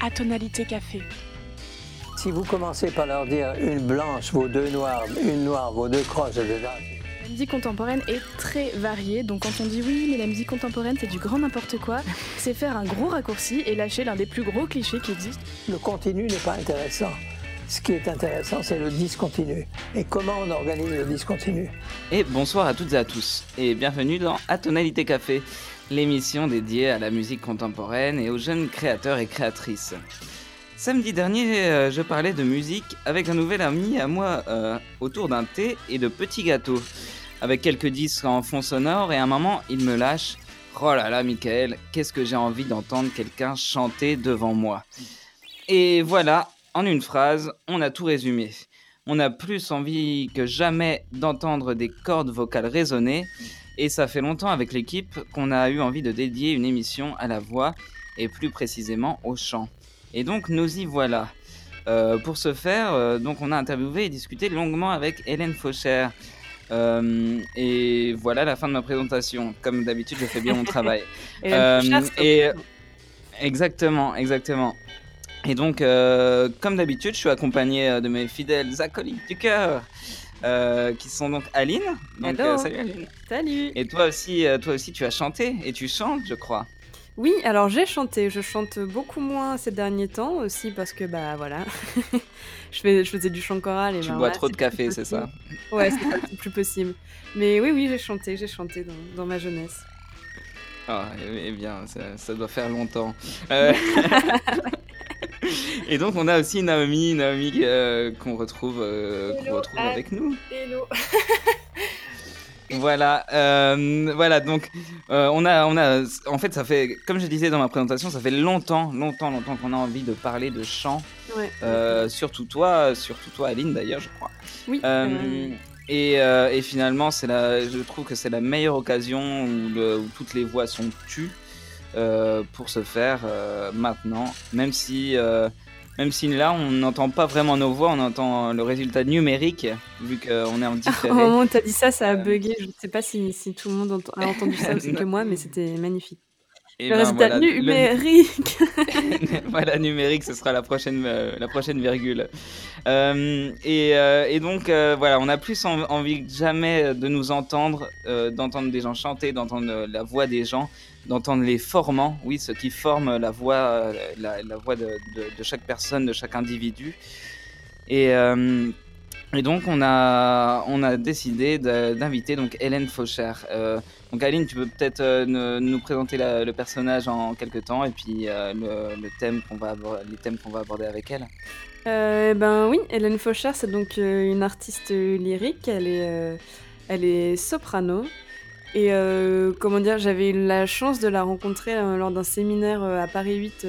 à tonalité café. Si vous commencez par leur dire une blanche vaut deux noires, une noire vaut deux croches, etc. La musique contemporaine est très variée, donc quand on dit oui, mais la musique contemporaine c'est du grand n'importe quoi, c'est faire un gros raccourci et lâcher l'un des plus gros clichés qui existent. Le continu n'est pas intéressant. Ce qui est intéressant, c'est le discontinu. Et comment on organise le discontinu Et bonsoir à toutes et à tous, et bienvenue dans Atonalité Café, l'émission dédiée à la musique contemporaine et aux jeunes créateurs et créatrices. Samedi dernier, euh, je parlais de musique avec un nouvel ami à moi euh, autour d'un thé et de petits gâteaux. Avec quelques disques en fond sonore et à un moment, il me lâche Oh là là, Michael, qu'est-ce que j'ai envie d'entendre quelqu'un chanter devant moi. Et voilà, en une phrase, on a tout résumé. On a plus envie que jamais d'entendre des cordes vocales résonner. Et ça fait longtemps avec l'équipe qu'on a eu envie de dédier une émission à la voix et plus précisément au chant. Et donc nous y voilà. Euh, pour ce faire, euh, donc on a interviewé et discuté longuement avec Hélène Faucher. Euh, et voilà la fin de ma présentation. Comme d'habitude, je fais bien mon travail. et exactement, exactement. Et donc, comme d'habitude, je suis accompagné de mes fidèles acolytes du cœur. qui sont donc Aline. Donc, salut Aline. Salut. Et toi aussi, toi aussi, tu as chanté et tu chantes, je crois. Oui, alors j'ai chanté. Je chante beaucoup moins ces derniers temps aussi parce que bah voilà, je, fais, je faisais du chant choral et tu bah, bois trop de café, c'est ça Ouais, c'est plus possible. Mais oui, oui, j'ai chanté, j'ai chanté dans, dans, ma jeunesse. Ah, eh bien, ça, ça doit faire longtemps. Et donc on a aussi Naomi, Naomi euh, qu'on retrouve, euh, qu'on retrouve avec nous. Hello. Voilà, euh, voilà. Donc, euh, on a, on a, en fait, ça fait, comme je disais dans ma présentation, ça fait longtemps, longtemps, longtemps qu'on a envie de parler de chant. Ouais. Euh, surtout toi, surtout toi, Aline, d'ailleurs, je crois. Oui. Et, et, finalement, c'est la, je trouve que c'est la meilleure occasion où, le, où, toutes les voix sont tues euh, pour se faire maintenant, même si. Même si là, on n'entend pas vraiment nos voix, on entend le résultat numérique, vu qu'on est en différé. Au moment où tu as dit ça, ça a bugué. Je ne sais pas si, si, tout le monde a entendu ça aussi que moi, mais c'était magnifique. Et le ben résultat voilà, numérique. Le... voilà, numérique, ce sera la prochaine, euh, la prochaine virgule. Euh, et, euh, et, donc, voilà, on a plus en, envie que jamais de nous entendre, d'entendre des gens chanter, d'entendre la voix des gens, d'entendre les formants, oui, ceux qui forment la voix, la, la voix de, de, de, chaque personne, de chaque individu. Et, euh, et donc on a, on a décidé d'inviter Hélène Faucher. Euh, donc Aline, tu peux peut-être euh, nous présenter le personnage en quelques temps et puis euh, le, thème va les thèmes qu'on va aborder avec elle. ben oui, Hélène Faucher, c'est donc une artiste lyrique. Elle est, elle est soprano. Et comment dire, j'avais eu la chance de la rencontrer lors d'un séminaire à Paris 8,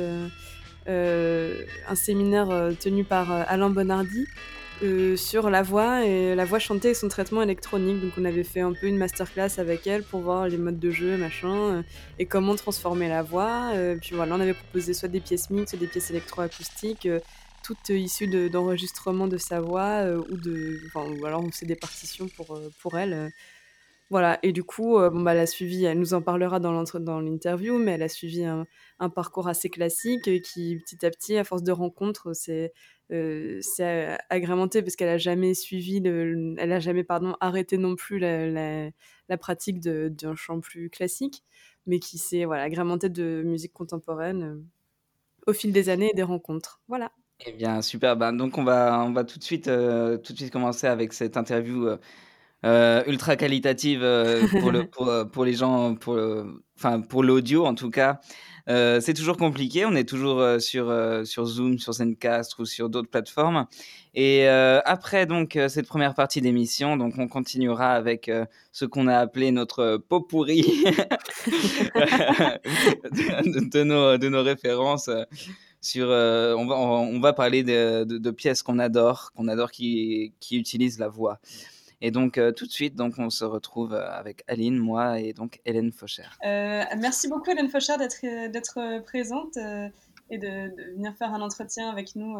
un séminaire tenu par Alain Bonardi sur la voix et la voix chantée et son traitement électronique. Donc on avait fait un peu une masterclass avec elle pour voir les modes de jeu, machin, et comment transformer la voix. puis voilà, on avait proposé soit des pièces mixtes, soit des pièces électroacoustiques toutes issues d'enregistrements de, sa voix ou de ou alors on faisait des partitions pour, pour elle voilà, et du coup, euh, bon, bah, elle a suivi, elle nous en parlera dans l'interview, mais elle a suivi un, un, parcours assez classique euh, qui, petit à petit, à force de rencontres, c'est euh, agrémenté parce qu'elle a jamais suivi, le, elle a jamais pardon, arrêté non plus la, pratique d'un chant plus classique, mais qui s'est voilà, agrémenté de musique contemporaine euh, au fil des années et des rencontres. Voilà. Eh bien, super. Ben, donc, on va, on va tout, de suite, euh, tout de suite commencer avec cette interview euh, ultra qualitative euh, pour, le, pour, pour, les gens, pour, enfin, pour l'audio en tout cas. Euh, c'est toujours compliqué, on est toujours sur, sur Zoom, sur Zencast ou sur d'autres plateformes. Et après donc cette première partie d'émission, donc on continuera avec ce qu'on a appelé notre pot pourri de, de, nos, de nos références sur, euh, on, va, on va parler de, de, de pièces qu'on adore, qu'on adore qui, qui utilisent la voix. Et donc, euh, tout de suite, donc, on se retrouve avec Aline, moi et donc Hélène Faucher. Euh, merci beaucoup, Hélène Faucher, d'être présente et de, venir faire un entretien avec nous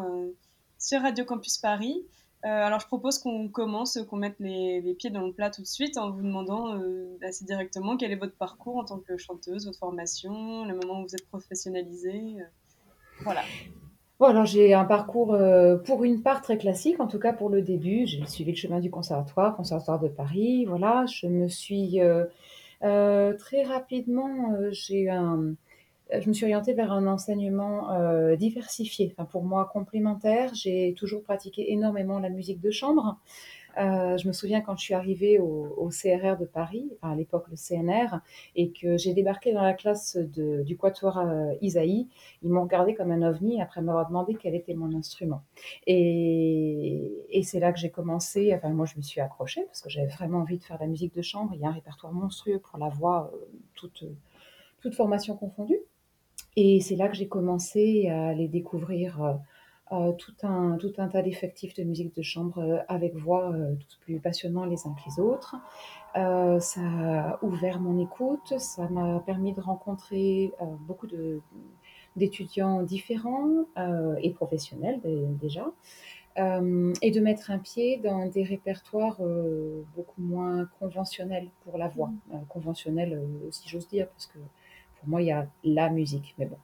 sur Radio Campus Paris. alors, je propose qu'on commence, qu'on mette les, pieds dans le plat tout de suite en vous demandant assez directement quel est votre parcours en tant que chanteuse, votre formation, le moment où vous êtes professionnalisée. Voilà. Bon, j'ai un parcours pour une part très classique, en tout cas pour le début. J'ai suivi le chemin du conservatoire, conservatoire de Paris. Voilà, je me suis très rapidement, j'ai un, je me suis orientée vers un enseignement diversifié, enfin, pour moi complémentaire. J'ai toujours pratiqué énormément la musique de chambre. Euh, je me souviens quand je suis arrivée au, CRR de Paris, à l'époque le CNR, et que j'ai débarqué dans la classe du Quatuor euh, Isaïe, ils m'ont regardé comme un ovni après m'avoir demandé quel était mon instrument. Et, c'est là que j'ai commencé, enfin moi je me suis accrochée parce que j'avais vraiment envie de faire de la musique de chambre. Il y a un répertoire monstrueux pour la voix, euh, toute, toute formation confondue. Et c'est là que j'ai commencé à les découvrir tout, un, tout un tas d'effectifs de musique de chambre euh, avec voix euh, tous plus passionnants les uns que les autres. ça a ouvert mon écoute, ça m'a permis de rencontrer beaucoup d'étudiants différents et professionnels déjà, et de mettre un pied dans des répertoires beaucoup moins conventionnels pour la voix, mmh. conventionnels si j'ose dire, parce que pour moi, il y a la musique, mais bon.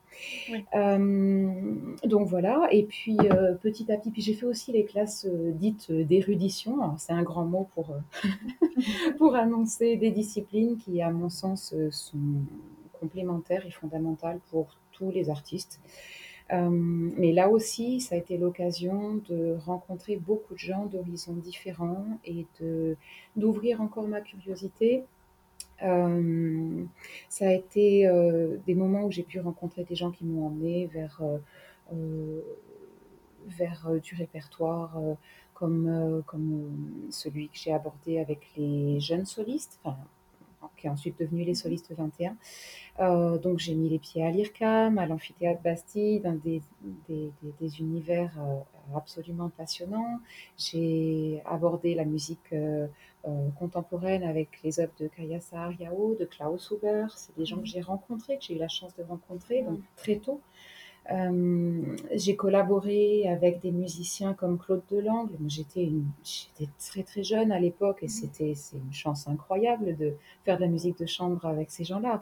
Euh, donc voilà, et puis euh, petit à petit, puis j'ai fait aussi les classes euh, dites d'érudition. C'est un grand mot pour, pour annoncer des disciplines qui, à mon sens, sont complémentaires et fondamentales pour tous les artistes. mais là aussi, ça a été l'occasion de rencontrer beaucoup de gens d'horizons différents et d'ouvrir encore ma curiosité euh, ça a été euh, des moments où j'ai pu rencontrer des gens qui m'ont emmené vers, euh, vers du répertoire comme, comme celui que j'ai abordé avec les jeunes solistes, qui est ensuite devenu les solistes 21. Euh, donc j'ai mis les pieds à l'IRCAM, à l'amphithéâtre Bastille, dans des, des, des, univers euh, absolument passionnants. J'ai abordé la musique euh, contemporaine avec les œuvres de Kayasa Ariao, de Klaus Huber. C'est des gens que j'ai rencontrés, que j'ai eu la chance de rencontrer donc, très tôt. Euh, j'ai collaboré avec des musiciens comme Claude Delangle. J'étais, très très jeune à l'époque et c'était c'est une chance incroyable de faire de la musique de chambre avec ces gens-là,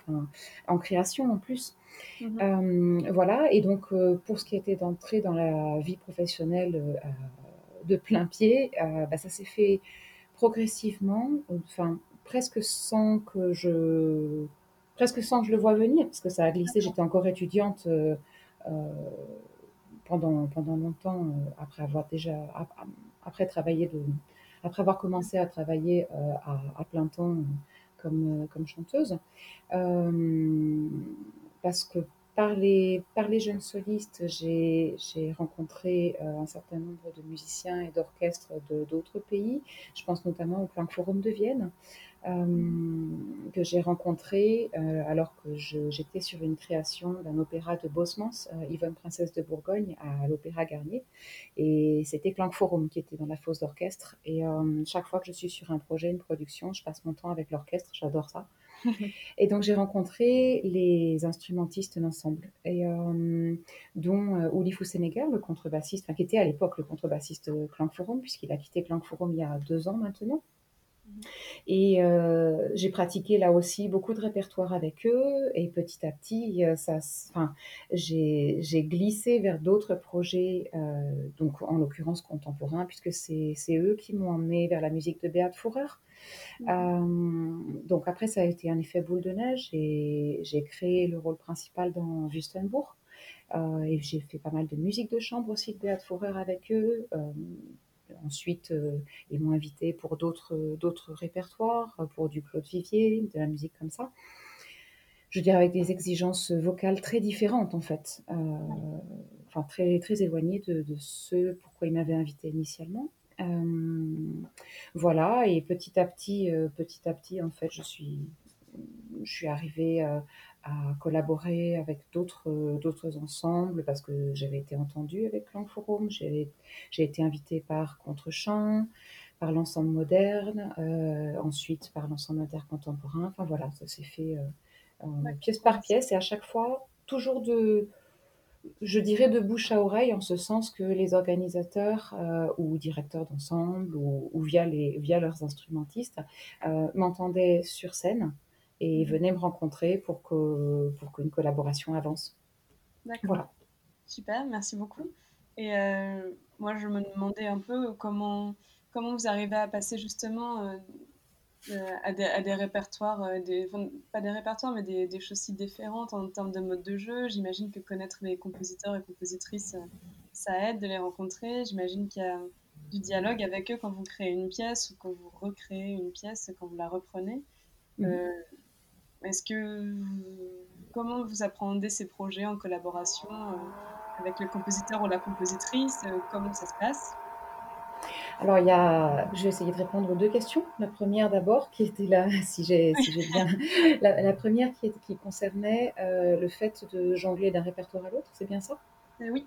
en création en plus. Mhm. Euh, voilà, et donc euh, pour ce qui était d'entrer dans la vie professionnelle de plein pied, bah, ça s'est fait progressivement, enfin presque sans que je presque sans que je le vois venir, parce que ça a glissé. J'étais encore étudiante pendant, pendant longtemps, euh, après avoir déjà après travaillé de, après avoir commencé à travailler euh, à, plein temps comme, comme chanteuse. parce que par les, par les jeunes solistes, j'ai rencontré un certain nombre de musiciens et d'orchestres d'autres pays. Je pense notamment au Planck Forum de Vienne, euh, que j'ai rencontré euh, alors que j'étais sur une création d'un opéra de Bosmans, euh, Yvonne Princesse de Bourgogne, à l'Opéra Garnier. Et c'était Clank Forum qui était dans la fosse d'orchestre. Et chaque fois que je suis sur un projet, une production, je passe mon temps avec l'orchestre, j'adore ça. et donc j'ai rencontré les instrumentistes d'ensemble, et dont euh, Oulifou Sénégal, le contrebassiste, enfin, qui était à l'époque le contrebassiste Clank Forum, puisqu'il a quitté Clank Forum il y a deux ans maintenant. Et euh, j'ai pratiqué là aussi beaucoup de répertoire avec eux. Et petit à petit, euh, ça, enfin, j'ai glissé vers d'autres projets, euh, donc en l'occurrence contemporains, puisque c'est eux qui m'ont emmené vers la musique de Beat Fourer. Mmh. donc après, ça a été un effet boule de neige et j'ai créé le rôle principal dans Justenbourg. et j'ai fait pas mal de musique de chambre aussi de Beat Fourer avec eux. Ensuite, euh, ils m'ont invité pour d'autres, d'autres répertoires, pour du Claude Vivier, de la musique comme ça. Je dirais avec des exigences vocales très différentes en fait, euh, enfin très, très éloignées de, ce pourquoi ils m'avaient invité initialement. Euh, voilà, et petit à petit, petit à petit, en fait, je suis, je suis arrivée à collaborer avec d'autres d'autres ensembles parce que j'avais été entendue avec Clan Forum, j'ai été invitée par Contrechamp, par l'ensemble moderne, euh, ensuite par l'ensemble intercontemporain. Enfin voilà, ça s'est fait euh, pièce par pièce et à chaque fois toujours de, je dirais de bouche à oreille en ce sens que les organisateurs euh, ou directeurs d'ensemble ou, via, les, via leurs instrumentistes m'entendaient sur scène et venez me rencontrer pour que pour qu'une collaboration avance. D'accord. Voilà. super, merci beaucoup. Et moi, je me demandais un peu comment, comment vous arrivez à passer justement à, des, à, des, répertoires, des, pas des répertoires, mais des, des, choses si différentes en termes de mode de jeu. J'imagine que connaître les compositeurs et compositrices, ça aide de les rencontrer. J'imagine qu'il y a du dialogue avec eux quand vous créez une pièce ou quand vous recréez une pièce, quand vous la reprenez. Euh, est-ce que comment vous appréhendez ces projets en collaboration euh, avec le compositeur ou la compositrice euh, Comment ça se passe? Alors, il y a, je vais essayer de répondre aux deux questions. La première d'abord, qui était là, si j'ai si bien. La, première qui, qui concernait le fait de jongler d'un répertoire à l'autre, c'est bien ça? Oui.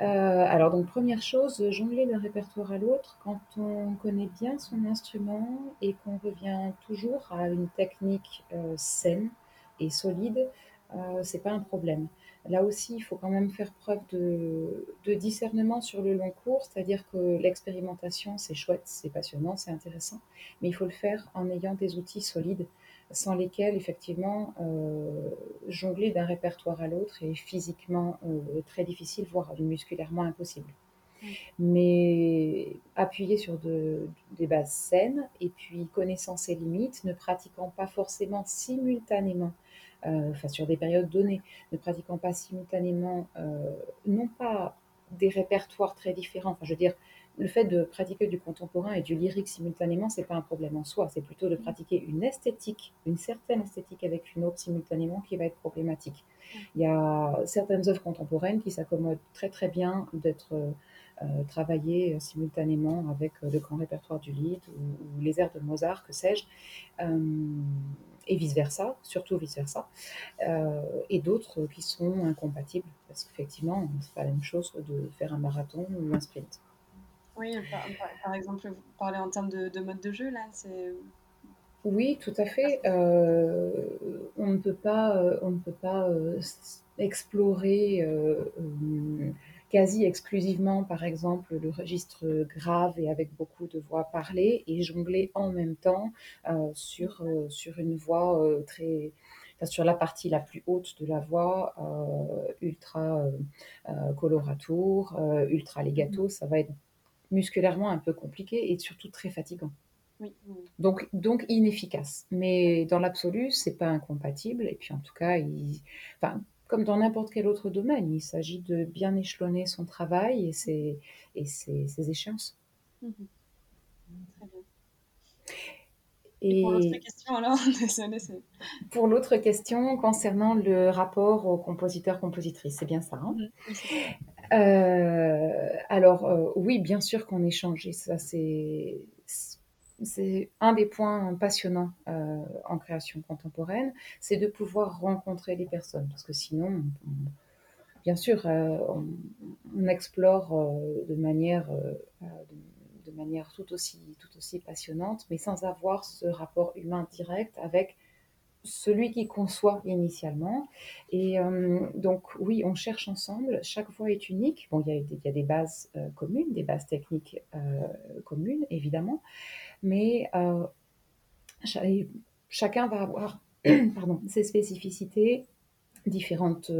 Euh, alors donc première chose, jongler d'un répertoire à l'autre, quand on connaît bien son instrument et qu'on revient toujours à une technique euh, saine et solide, euh, c'est pas un problème. Là aussi, il faut quand même faire preuve de, de discernement sur le long cours, c'est-à-dire que l'expérimentation, c'est chouette, c'est passionnant, c'est intéressant, mais il faut le faire en ayant des outils solides sans lesquels, effectivement, euh, jongler d'un répertoire à l'autre est physiquement euh, très difficile, voire musculairement impossible. Mais appuyer sur des bases saines et puis connaissant ses limites, ne pratiquant pas forcément simultanément, euh, enfin sur des périodes données, ne pratiquant pas simultanément, non pas des répertoires très différents, enfin je veux dire, le fait de pratiquer du contemporain et du lyrique simultanément, c'est pas un problème en soi. C'est plutôt de pratiquer une esthétique, une certaine esthétique avec une autre simultanément qui va être problématique. Il y a certaines œuvres contemporaines qui s'accommodent très très bien d'être euh, travaillées simultanément avec le grand répertoire du Lied ou, les airs de Mozart, que sais-je. Euh, et vice-versa, surtout vice-versa, euh, et d'autres qui sont incompatibles, parce qu'effectivement, c'est pas la même chose que de faire un marathon ou un sprint. Oui, par, exemple, vous parlez en termes de, mode de jeu, là, c'est... Oui, tout à fait. Euh, on ne peut pas, euh, on ne peut pas euh, explorer quasi exclusivement, par exemple, le registre grave et avec beaucoup de voix parlées et jongler en même temps sur, sur une voix très, sur la partie la plus haute de la voix, ultra coloratour, ultra legato, ça va être musculairement un peu compliqué et surtout très fatigant. Donc, donc inefficace. Mais dans l'absolu, c'est pas incompatible. Et puis en tout cas, il... enfin, comme dans n'importe quel autre domaine, il s'agit de bien échelonner son travail et ses, et ses, échéances. Mhm. Très bien. Et, pour l'autre question, alors, Pour l'autre question concernant le rapport au compositeur-compositrice, c'est bien ça. Hein? Mhm. Euh, alors euh, oui, bien sûr qu'on échange. ça c'est c'est un des points passionnants euh, en création contemporaine, c'est de pouvoir rencontrer les personnes, parce que sinon, bien sûr, on, explore de manière de, manière tout aussi tout aussi passionnante, mais sans avoir ce rapport humain direct avec celui qui conçoit initialement. Et euh, donc, oui, on cherche ensemble. Chaque voix est unique. Bon, il y a, des bases euh, communes, des bases techniques euh, communes, évidemment, mais chacun va avoir pardon, ses spécificités, différentes,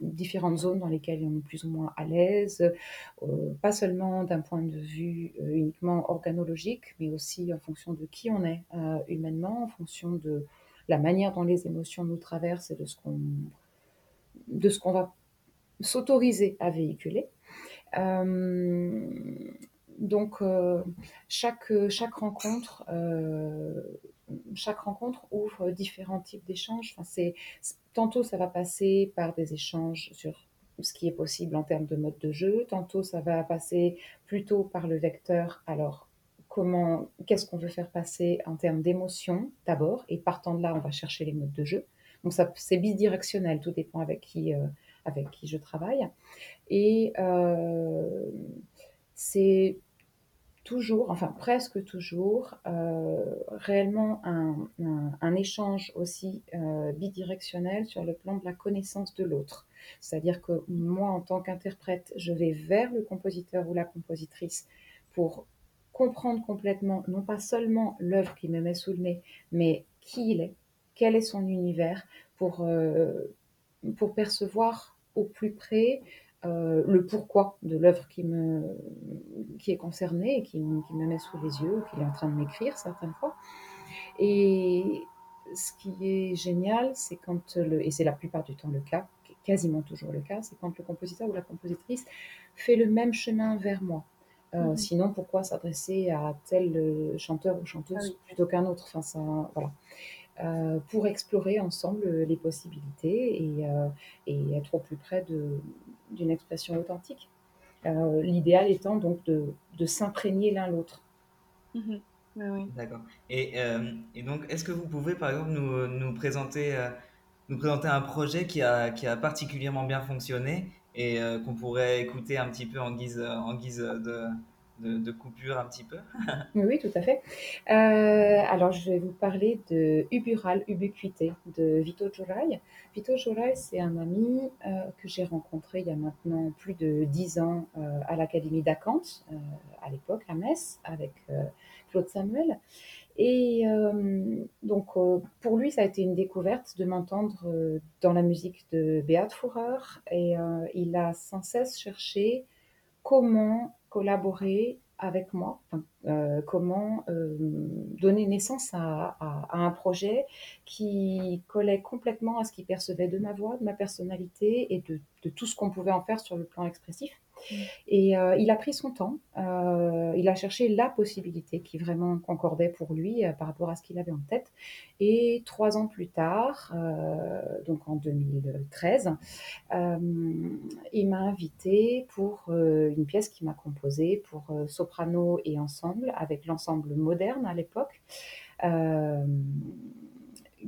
différentes zones dans lesquelles on est plus ou moins à l'aise, pas seulement d'un point de vue uniquement organologique, mais aussi en fonction de qui on est humainement, en fonction de la manière dont les émotions nous traversent et de ce qu'on, de va s'autoriser à véhiculer. donc chaque, chaque rencontre chaque rencontre ouvre différents types d'échanges. Enfin, tantôt, ça va passer par des échanges sur ce qui est possible en termes de mode de jeu, tantôt, ça va passer plutôt par le vecteur. Alors, comment, qu'est-ce qu'on veut faire passer en termes d'émotion d'abord, et partant de là, on va chercher les modes de jeu. Donc, c'est bidirectionnel, tout dépend avec qui, euh, avec qui je travaille. Et euh, c'est toujours, enfin presque toujours, euh, réellement un, échange aussi euh, bidirectionnel sur le plan de la connaissance de l'autre. C'est-à-dire que moi, en tant qu'interprète, je vais vers le compositeur ou la compositrice pour comprendre complètement, non pas seulement l'œuvre qui me met sous le nez, mais qui il est, quel est son univers, pour, euh, pour percevoir au plus près le pourquoi de l'œuvre qui, me, qui est concernée et qui, qui, me met sous les yeux, qu'il est en train de m'écrire certaines fois. Et ce qui est génial, c'est quand le, et c'est la plupart du temps le cas, quasiment toujours le cas, c'est quand le compositeur ou la compositrice fait le même chemin vers moi. Euh, mhm. Sinon, pourquoi s'adresser à tel euh, chanteur ou chanteuse ah plutôt qu'un autre? Enfin, ça, voilà. Euh, Pour explorer ensemble les possibilités et, et être au plus près d'une expression authentique. L'idéal étant donc de, de s'imprégner l'un l'autre. Mhm. Oui. D'accord. Et, et, donc, est-ce que vous pouvez, par exemple, nous, nous présenter nous présenter un projet qui a, qui a particulièrement bien fonctionné et euh, qu'on pourrait écouter un petit peu en guise, en guise de, de, coupure un petit peu Oui, tout à fait. Euh, alors, je vais vous parler de Ubural, Ubiquité de Vito Jorai. Vito Jorai, c'est un ami euh, que j'ai rencontré il y a maintenant plus de dix ans à l'Académie d'Acante, à l'époque à Metz, avec Claude Samuel. Et euh, donc, euh, pour lui, ça a été une découverte de m'entendre euh, dans la musique de Beat Führer. Et il a sans cesse cherché comment collaborer avec moi, comment donner naissance à, un projet qui collait complètement à ce qu'il percevait de ma voix, de ma personnalité et de tout ce qu'on pouvait en faire sur le plan expressif. Et euh, il a pris son temps, euh, il a cherché la possibilité qui vraiment concordait pour lui euh, par rapport à ce qu'il avait en tête. Et trois ans plus tard, donc en 2013, il m'a invité pour une pièce qu'il m'a composée pour soprano et ensemble, avec l'ensemble moderne à l'époque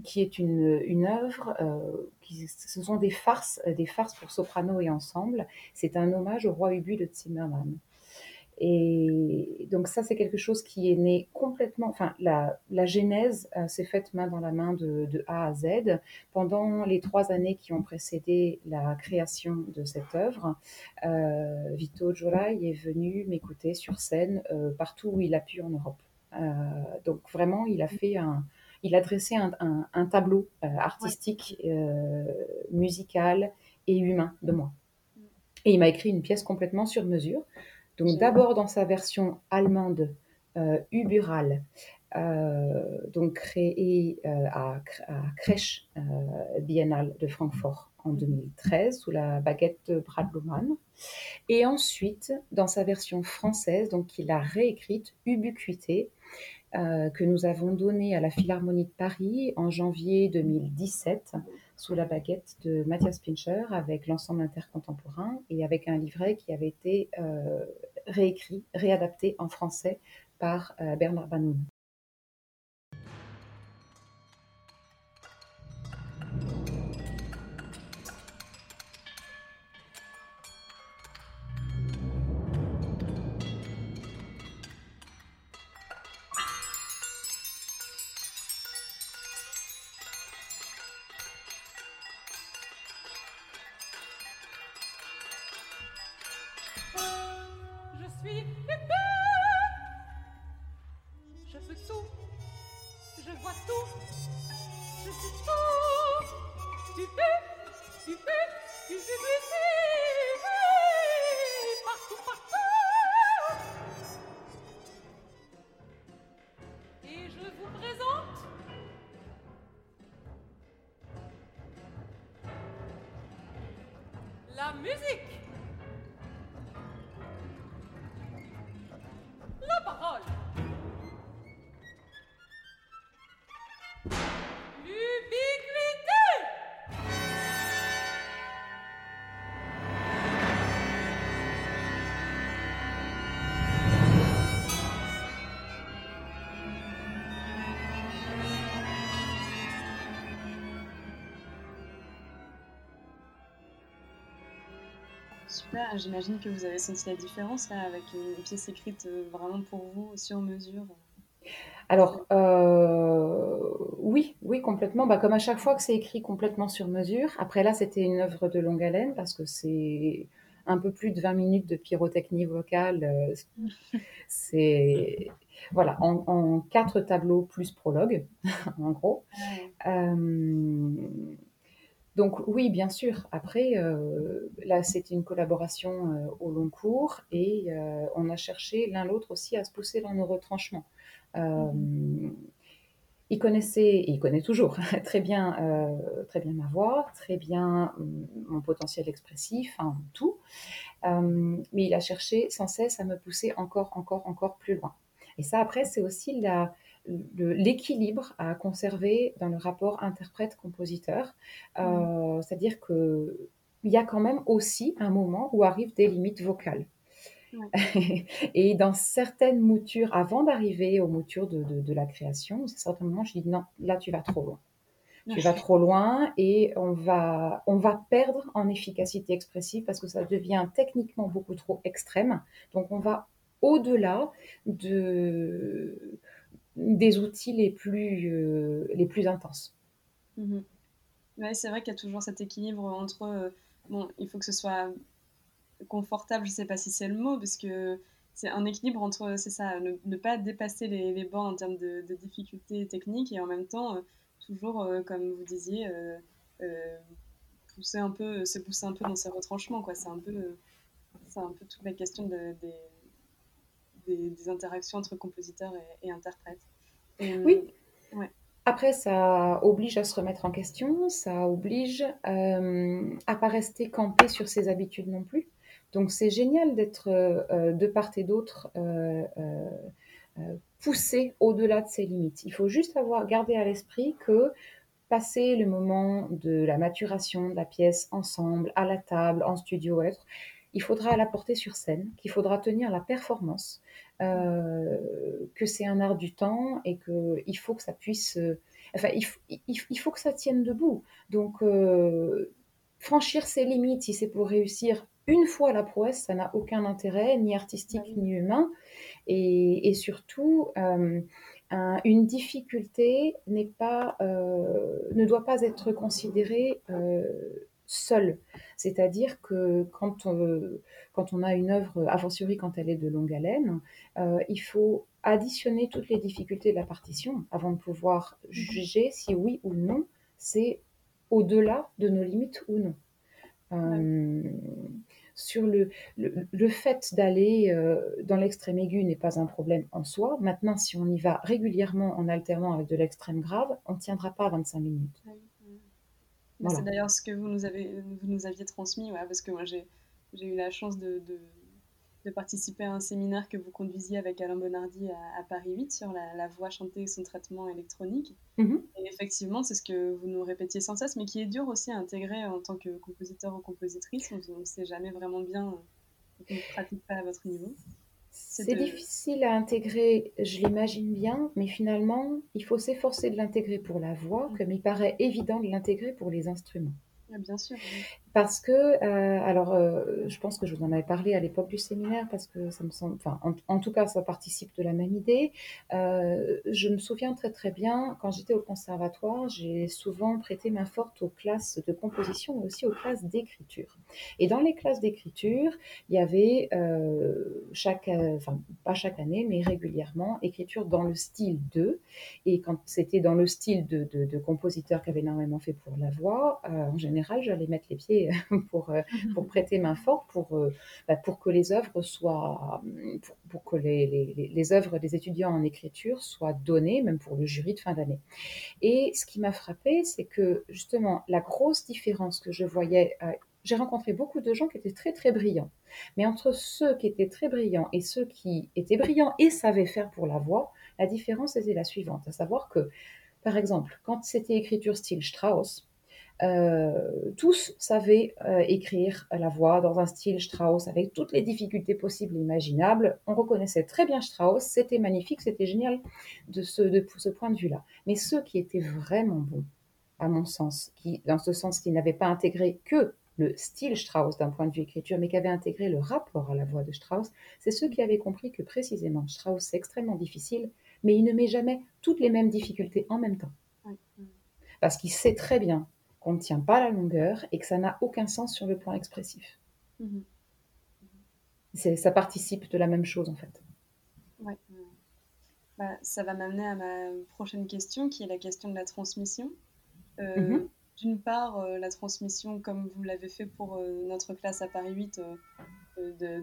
qui est une, une œuvre, euh, qui, ce sont des farces, euh, des farces pour soprano et ensemble. C'est un hommage au roi Ubu de Zimmermann. Et donc ça, c'est quelque chose qui est né complètement, enfin la, la genèse euh, s'est faite main dans la main de, A à Z. Pendant les trois années qui ont précédé la création de cette œuvre, Vito Jorai est venu m'écouter sur scène partout où il a pu en Europe. donc vraiment, il a fait un, il a dressé un, tableau euh, artistique, euh, musical et humain de moi. Et il m'a écrit une pièce complètement sur mesure. Donc d'abord dans sa version allemande, euh, Ubural, donc créée à, à Crèche Biennale de Francfort en 2013 sous la baguette de Brad Luhmann. Et ensuite, dans sa version française, donc qu'il a réécrite, Ubiquité, euh, que nous avons donné à la Philharmonie de Paris en janvier 2017 sous la baguette de Mathias Pincher avec l'ensemble intercontemporain et avec un livret qui avait été euh, réécrit, réadapté en français par euh, Bernard Banoun. Super, j'imagine que vous avez senti la différence là, avec une pièce écrite euh, vraiment pour vous, sur mesure. Alors, euh, oui, oui, complètement. Bah, comme à chaque fois que c'est écrit complètement sur mesure. Après là, c'était une œuvre de longue haleine parce que c'est un peu plus de 20 minutes de pyrotechnie vocale. Euh, c'est voilà, en, quatre tableaux plus prologue, en gros. Donc oui, bien sûr. Après, euh, là, c'était une collaboration euh, au long cours et euh, on a cherché l'un l'autre aussi à se pousser dans nos retranchements. Il connaissait, il connaît toujours très bien, très bien ma voix, très bien mm, mon potentiel expressif, hein, tout. mais il a cherché sans cesse à me pousser encore, encore, encore plus loin. Et ça, après, c'est aussi la, l'équilibre à conserver dans le rapport interprète-compositeur. Euh, c'est-à-dire qu'il y a quand même aussi un moment où arrivent des limites vocales. et dans certaines moutures, avant d'arriver aux moutures de, la création, c'est certains moments, je dis non, là tu vas trop loin. Tu vas trop loin et on va, on va perdre en efficacité expressive parce que ça devient techniquement beaucoup trop extrême. Donc on va au-delà de, des outils les plus, euh, les plus intenses. Mhm. c'est vrai qu'il y a toujours cet équilibre entre, euh, bon, il faut que ce soit confortable, je ne sais pas si c'est le mot, parce que c'est un équilibre entre, c'est ça, ne, pas dépasser les, les, bornes en termes de, difficultés techniques et en même temps, euh, toujours, comme vous disiez, pousser un peu, se pousser un peu dans ses retranchements. C'est un peu, un peu toute la question de, des des, interactions entre compositeurs et, interprètes. oui. Après, ça oblige à se remettre en question, ça oblige euh, à pas rester campé sur ses habitudes non plus. Donc c'est génial d'être euh, de part et d'autre euh, poussé au-delà de ses limites. Il faut juste avoir gardé à l'esprit que passer le moment de la maturation de la pièce ensemble, à la table, en studio, être, il faudra la porter sur scène, qu'il faudra tenir la performance, euh, que c'est un art du temps et qu'il faut que ça puisse... Euh, enfin, il, faut que ça tienne debout. Donc, euh, franchir ses limites, si c'est pour réussir une fois la prouesse, ça n'a aucun intérêt, ni artistique bah ni humain. Et, surtout, une difficulté n'est pas, ne doit pas être considérée seul. C'est-à-dire que quand on, quand on a une œuvre, a fortiori quand elle est de longue haleine, euh, il faut additionner toutes les difficultés de la partition avant de pouvoir mhm. juger si oui ou non c'est au-delà de nos limites ou non. Euh, sur le, le, fait d'aller euh, dans l'extrême aigu n'est pas un problème en soi. Maintenant, si on y va régulièrement en alternant avec de l'extrême grave, on ne tiendra pas 25 minutes. C'est d'ailleurs ce que vous nous, avez, vous nous aviez transmis, parce que moi j'ai eu la chance de, de, participer à un séminaire que vous conduisiez avec Alain Bonardi à, Paris 8 sur la, voix chantée et son traitement électronique. Mm-hmm. Et effectivement, c'est ce que vous nous répétiez sans cesse, mais qui est dur aussi à intégrer en tant que compositeur ou compositrice. On ne sait jamais vraiment bien, on ne pratique pas à votre niveau. C'est difficile à intégrer, je l'imagine bien, mais finalement, il faut s'efforcer de l'intégrer pour la voix, comme il paraît évident de l'intégrer pour les instruments. Ah, bien sûr. Parce que, euh, alors, euh, je pense que je vous en avais parlé à l'époque du séminaire, parce que ça me semble, enfin, en, tout cas, ça participe de la même idée. Euh, je me souviens très très bien, quand j'étais au conservatoire, j'ai souvent prêté main forte aux classes de composition, mais aussi aux classes d'écriture. Et dans les classes d'écriture, il y avait chaque, enfin, pas chaque année, mais régulièrement, écriture dans le style 2. Et quand c'était dans le style de, de, de compositeurs qui avaient énormément fait pour la voix, en général, j'allais mettre les pieds pour, euh, pour prêter main forte, pour, euh, bah, pour que les œuvres soient, pour, que les, les, les, œuvres des étudiants en écriture soient données, même pour le jury de fin d'année. Et ce qui m'a frappé, c'est que justement, la grosse différence que je voyais, euh, j'ai rencontré beaucoup de gens qui étaient très très brillants. Mais entre ceux qui étaient très brillants et ceux qui étaient brillants et savaient faire pour la voix, la différence était la suivante, à savoir que, par exemple, quand c'était écriture style Strauss, tous savaient euh, écrire la voix dans un style Strauss avec toutes les difficultés possibles et imaginables. On reconnaissait très bien Strauss, c'était magnifique, c'était génial de ce, de, ce point de vue-là. Mais ceux qui étaient vraiment bons, à mon sens, qui, dans ce sens, qui n'avaient pas intégré que le style Strauss d'un point de vue écriture, mais qui avaient intégré le rapport à la voix de Strauss, c'est ceux qui avaient compris que précisément Strauss c'est extrêmement difficile, mais il ne met jamais toutes les mêmes difficultés en même temps. Parce qu'il sait très bien qu'on ne tient pas la longueur et que ça n'a aucun sens sur le plan expressif. Mhm. Ça participe de la même chose en fait. Bah, ça va m'amener à ma prochaine question qui est la question de la transmission. Euh, mhm. d'une part, la transmission, comme vous l'avez fait pour notre classe à Paris 8,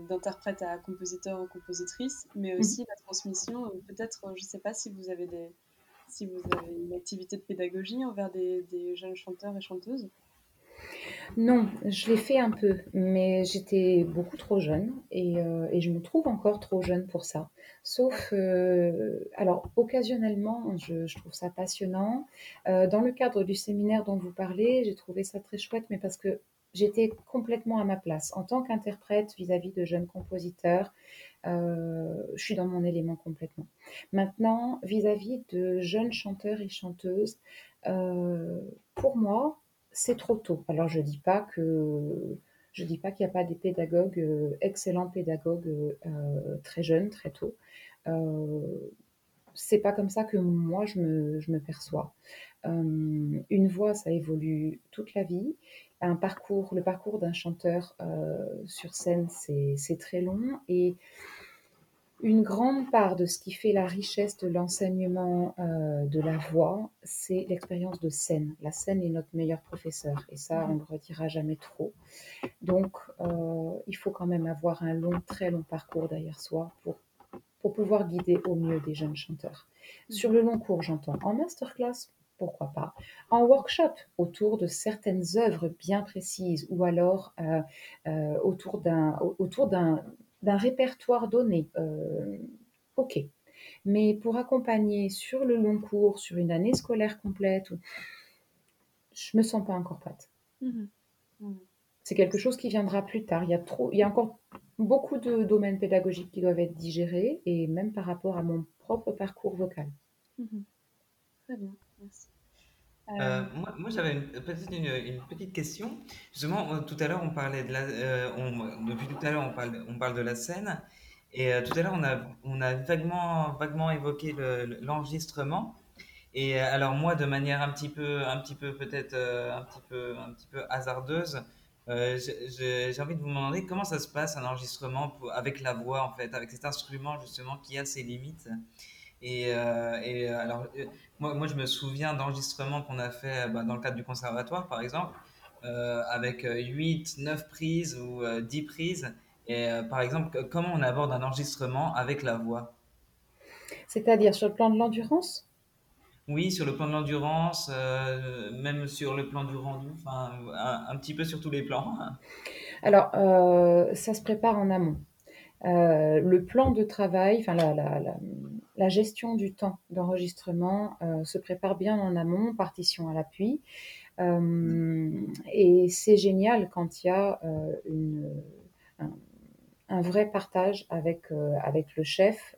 d'interprète à compositeur ou compositrice, mais mhm. aussi la transmission, peut-être, je ne sais pas si vous avez des si vous avez une activité de pédagogie envers des, jeunes chanteurs et chanteuses. Non, je l'ai fait un peu, mais j'étais beaucoup trop jeune et, euh, je me trouve encore trop jeune pour ça. Sauf, euh, alors occasionnellement, je, je, trouve ça passionnant. Euh, dans le cadre du séminaire dont vous parlez, j'ai trouvé ça très chouette, mais parce que j'étais complètement à ma place. En tant qu'interprète vis-à-vis de jeunes compositeurs, je suis dans mon élément complètement. Maintenant, vis-à-vis de jeunes chanteurs et chanteuses, pour moi, c'est trop tôt. Alors je dis pas que je dis pas qu'il n'y a pas des pédagogues, euh, excellents pédagogues euh, très jeunes, très tôt. Euh, c'est pas comme ça que moi je me, perçois. Euh, une voix, ça évolue toute la vie. Un parcours, le parcours d'un chanteur sur scène, c'est très long et une grande part de ce qui fait la richesse de l'enseignement euh, de la voix, c'est l'expérience de scène. La scène est notre meilleur professeur et ça, on ne le redira jamais trop. Donc, euh, il faut quand même avoir un long, très long parcours derrière soi pour, pour pouvoir guider au mieux des jeunes chanteurs. Sur le long cours, j'entends. En masterclass, pourquoi pas. En workshop, autour de certaines œuvres bien précises ou alors euh, autour d'un autour d'un d'un répertoire donné. Euh, ok. Mais pour accompagner sur le long cours, sur une année scolaire complète, je me sens pas encore prête. Mhm. Mhm. C'est quelque chose qui viendra plus tard. Il y a trop, il y a encore beaucoup de domaines pédagogiques qui doivent être digérés et même par rapport à mon propre parcours vocal. Mhm. Très bien, merci. Euh, euh, moi, j'avais peut-être une, petite question. Justement, euh, tout à l'heure, on parlait de la, depuis tout à l'heure, on parle, on parle de la scène. Et tout à l'heure, on a, on a vaguement, vaguement évoqué l'enregistrement. et alors moi, de manière un petit peu, un petit peu peut-être un petit peu, un petit peu hasardeuse, j'ai envie de vous demander comment ça se passe un enregistrement avec la voix en fait, avec cet instrument justement qui a ses limites. Et, et alors moi, moi, je me souviens d'enregistrements qu'on a fait bah, dans le cadre du conservatoire, par exemple, euh, avec 8, euh, 9 prises ou 10 euh, prises. Et par exemple, comment on aborde un enregistrement avec la voix? C'est-à-dire sur le plan de l'endurance? Oui, sur le plan de l'endurance, même sur le plan du rendu, enfin, un, petit peu sur tous les plans. Alors, ça se prépare en amont. Le plan de travail, enfin la, la, la, la gestion du temps d'enregistrement euh, se prépare bien en amont, partition à l'appui. Euh, et c'est génial quand il y a euh, un, vrai partage avec, avec le chef.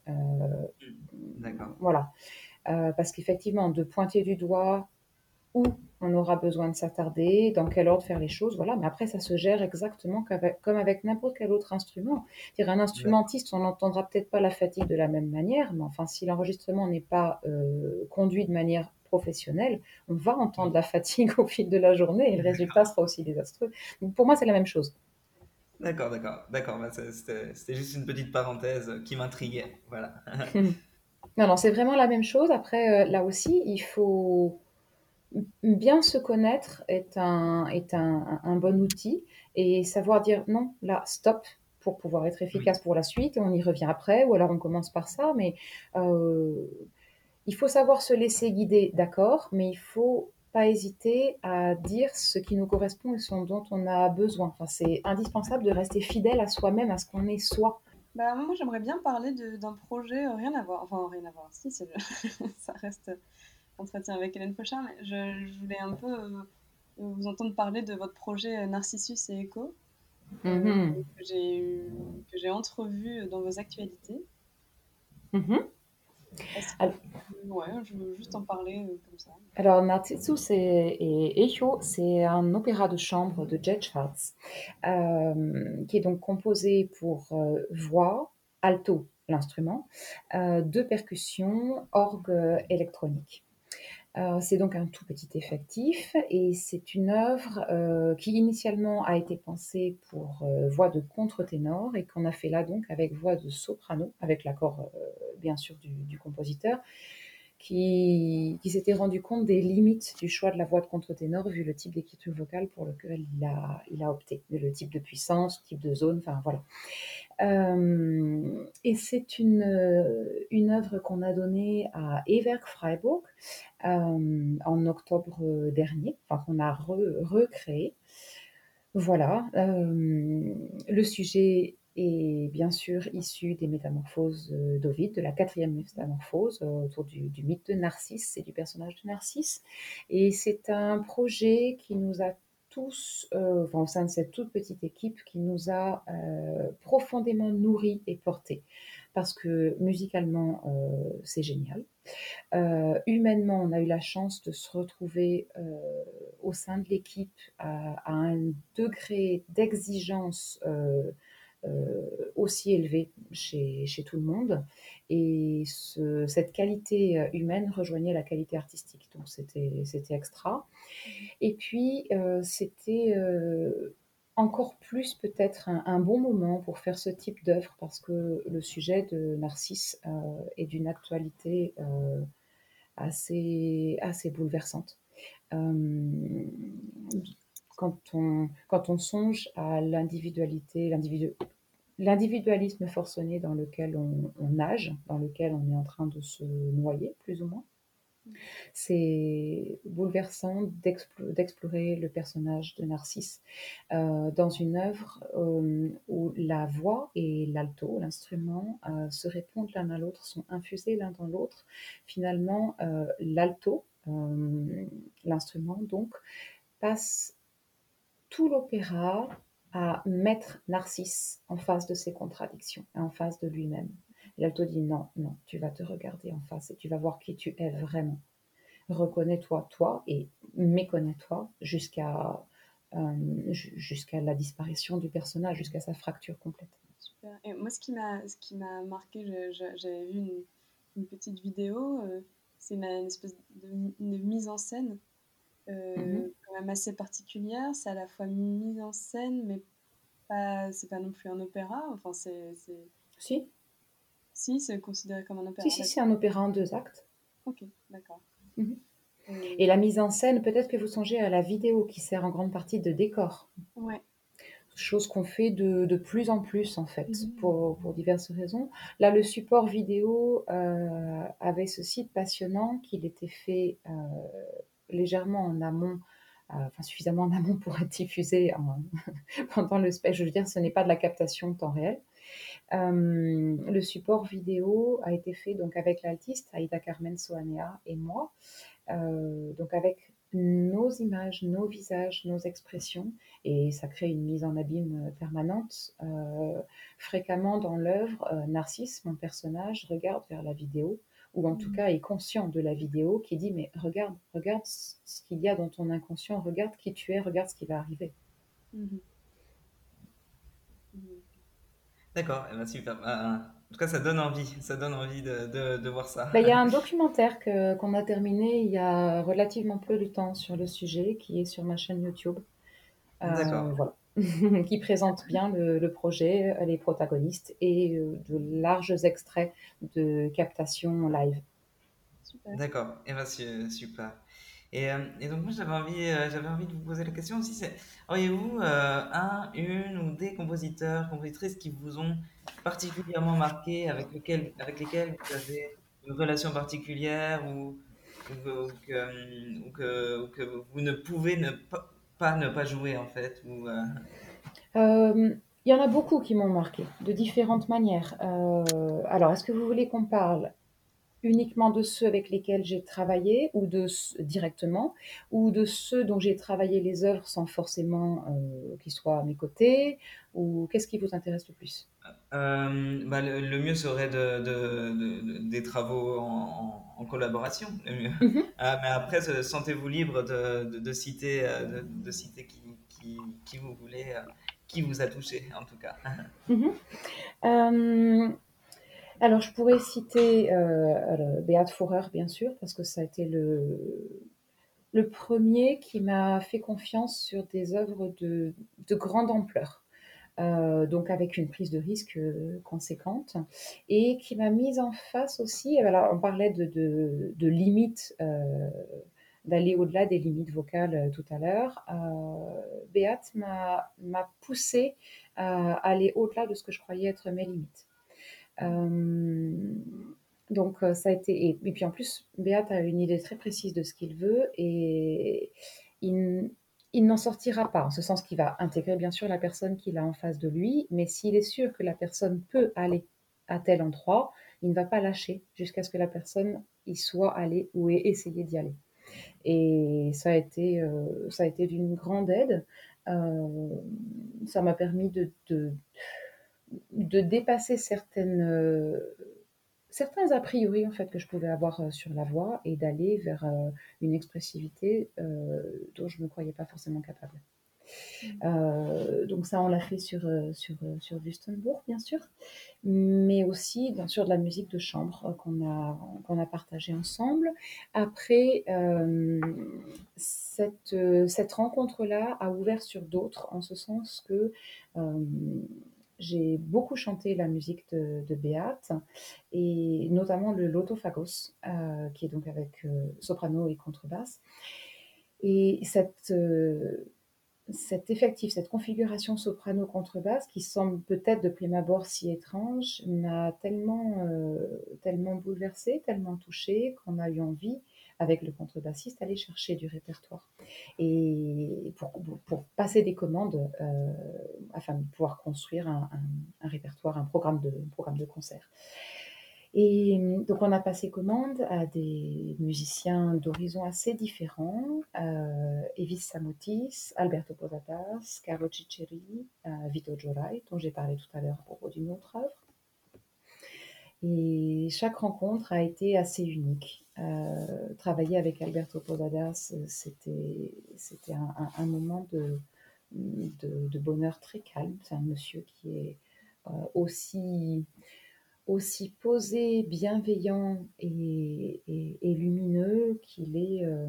D'accord. Voilà. parce qu'effectivement, de pointer du doigt où on aura besoin de s'attarder, dans quel ordre faire les choses, voilà. Mais après, ça se gère exactement comme avec n'importe quel autre instrument. Dire un instrumentiste, on n'entendra peut-être pas la fatigue de la même manière, mais enfin, si l'enregistrement n'est pas euh, conduit de manière professionnelle, on va entendre la fatigue au fil de la journée et le résultat sera aussi désastreux. Donc pour moi, c'est la même chose. D'accord, d'accord, d'accord. Bah, c'était juste une petite parenthèse qui m'intriguait. Voilà. non, non, c'est vraiment la même chose. Après, euh, là aussi, il faut bien se connaître est un, est un, un, bon outil et savoir dire non, là, stop, pour pouvoir être efficace pour la suite, on y revient après, ou alors on commence par ça, mais euh, il faut savoir se laisser guider, d'accord, mais il faut pas hésiter à dire ce qui nous correspond et ce dont on a besoin. Enfin, c'est indispensable de rester fidèle à soi-même, à ce qu'on est soi. Bah, moi, j'aimerais bien parler d'un projet, euh, rien à voir, enfin, rien à voir, si, ça reste entretien avec Hélène Fauchard, mais je, voulais un peu euh, vous entendre parler de votre projet Narcissus et Echo, mm-hmm. euh, que j'ai entrevu dans vos actualités. Mm-hmm. Alors, ouais, je veux juste en parler euh, comme ça. Alors, Narcissus et, Echo, c'est un opéra de chambre de Jet Schwartz, qui est donc composé pour voix, alto, l'instrument, deux percussions, orgue électronique. Euh, c'est donc un tout petit effectif et c'est une œuvre euh, qui initialement a été pensée pour euh, voix de contre-ténor et qu'on a fait là donc avec voix de soprano, avec l'accord bien sûr du, compositeur, qui, s'était rendu compte des limites du choix de la voix de contre-ténor vu le type d'écriture vocale pour lequel il a, il a opté, le type de puissance, type de zone, enfin voilà. Euh, et c'est une, une œuvre qu'on a donnée à Everk Freiburg euh, en octobre dernier, enfin qu'on a recréé. Voilà, euh, le sujet est bien sûr issu des métamorphoses d'Ovide, de la quatrième métamorphose autour du, mythe de Narcisse et du personnage de Narcisse. Et c'est un projet qui nous a tous, enfin, au sein de cette toute petite équipe, qui nous a profondément nourris et portés. Parce que musicalement, c'est génial. Euh, humainement, on a eu la chance de se retrouver euh, au sein de l'équipe à, un degré d'exigence euh, aussi élevé chez, tout le monde. Et cette qualité humaine rejoignait la qualité artistique. Donc c'était extra. Et puis, c'était encore plus peut-être un, bon moment pour faire ce type d'œuvre parce que le sujet de Narcisse euh, est d'une actualité euh, assez, assez bouleversante. Euh, quand, on, quand on songe à l'individualité, l'individualisme forcené dans lequel on, on, nage, dans lequel on est en train de se noyer, plus ou moins, c'est bouleversant d'explorer le personnage de Narcisse euh, dans une œuvre euh, où la voix et l'alto, l'instrument, euh, se répondent l'un à l'autre, sont infusés l'un dans l'autre. Finalement, l'alto, l'instrument donc, passe tout l'opéra à mettre Narcisse en face de ses contradictions, en face de lui-même. L'alto dit non, non, tu vas te regarder en face et tu vas voir qui tu es vraiment. Reconnais-toi toi et méconnais-toi jusqu'à euh, jusqu'à la disparition du personnage, jusqu'à sa fracture complète. Super. Et moi, ce qui m'a ce qui m'a marqué, j'avais vu une, une, petite vidéo, euh, c'est une, espèce de, mise en scène euh, mm-hmm. quand même assez particulière. C'est à la fois mise en scène, mais pas c'est pas non plus un opéra. Enfin, c'est si si, c'est considéré comme un opéra. Si, si, c'est un opéra en deux actes. Ok, d'accord. Mhm. Et la mise en scène, peut-être que vous songez à la vidéo qui sert en grande partie de décor. Ouais. Chose qu'on fait de, de, plus en plus, en fait, mhm. pour, pour, diverses raisons. Là, le support vidéo euh, avait ce site passionnant qu'il était fait euh, légèrement en amont euh, suffisamment en amont pour être diffusé pendant le spectacle. Je veux dire, ce n'est pas de la captation temps réel. Euh, le support vidéo a été fait donc avec l'altiste Aïda Carmen Soanea et moi, euh, donc avec nos images, nos visages, nos expressions, et ça crée une mise en abîme permanente. Fréquemment dans l'œuvre, Narcisse, mon personnage, regarde vers la vidéo, ou en tout mmh. cas est conscient de la vidéo, qui dit mais regarde, regarde ce qu'il y a dans ton inconscient, regarde qui tu es, regarde ce qui va arriver. Mmh. Mmh. D'accord, eh ben, super. Bah, en tout cas, ça donne envie, ça donne envie de, de, voir ça. Bah, il y a un documentaire que, qu'on a terminé il y a relativement peu de temps sur le sujet, qui est sur ma chaîne YouTube. Euh, D'accord. Voilà. qui présente bien le, le, projet, les protagonistes et euh, de larges extraits de captation live. D'accord, et eh ben, super. Et, euh, et, donc moi j'avais envie, euh, j'avais envie de vous poser la question aussi, c'est auriez-vous euh, un, une ou des compositeurs, compositrices qui vous ont particulièrement marqué, avec, lequel, avec lesquels vous avez une relation particulière ou, ou, que, ou, que, ou que, vous ne pouvez ne pas, ne pas jouer en fait ou, Il y en a beaucoup qui m'ont marqué, de différentes manières. alors, est-ce que vous voulez qu'on parle uniquement de ceux avec lesquels j'ai travaillé ou de directement ou de ceux dont j'ai travaillé les œuvres sans forcément euh, qu'ils soient à mes côtés ou qu'est-ce qui vous intéresse le plus? Euh, bah, le, mieux serait de, des travaux en, collaboration le mieux mhm. ah, mais après sentez-vous libre de, citer de, citer qui, qui, qui, vous voulez qui vous a touché en tout cas mhm. Alors, je pourrais citer euh, Beat bien sûr, parce que ça a été le, premier qui m'a fait confiance sur des œuvres de, de grande ampleur. donc avec une prise de risque conséquente, et qui m'a mise en face aussi, on parlait de, limites d'aller au-delà des limites vocales euh, tout à l'heure. Euh, Béat m'a poussé à aller au-delà de ce que je croyais être mes limites. Euh, donc ça a été et, puis en plus Béat a une idée très précise de ce qu'il veut et il, n'en sortira pas en ce sens qu'il va intégrer bien sûr la personne qu'il a en face de lui, mais s'il est sûr que la personne peut aller à tel endroit, il ne va pas lâcher jusqu'à ce que la personne y soit allée ou ait essayé d'y aller. Et ça a été, euh, ça a été d'une grande aide. Euh, ça m'a permis de, de, de, dépasser certaines, euh, certains a priori en fait que je pouvais avoir sur la voix et d'aller vers une expressivité dont je ne me croyais pas forcément capable. Euh, donc ça, on l'a fait sur, euh, sur, euh, sur Wustenbourg, bien sûr, mais aussi, bien sûr, de la musique de chambre qu'on a, qu'on a partagé ensemble. Après, cette, cette rencontre-là a ouvert sur d'autres, en ce sens que j'ai beaucoup chanté la musique de, de Beat, et notamment le Lotophagos, qui est donc avec soprano et contrebasse. Et cette, cet effectif, cette configuration soprano-contrebasse, qui semble peut-être de prime abord si étrange, m'a tellement, euh, tellement bouleversée, tellement touchée, qu'on a eu envie, avec le contrebassiste, d'aller chercher du répertoire. Et pour, passer des commandes, euh, afin de pouvoir construire un, répertoire, un programme de, programme de concert. Et donc on a passé commande à des musiciens d'horizons assez différents, euh, Evis Samotis, Alberto Posadas, Caro Ciceri, euh, Vito Giorai, dont j'ai parlé tout à l'heure à propos d'une autre œuvre. Et chaque rencontre a été assez unique. Euh, travailler avec Alberto Posadas, c'était, c'était un, moment de, de, de, bonheur très calme. C'est un monsieur qui est euh, aussi aussi posé, bienveillant et, lumineux qu'il est, euh,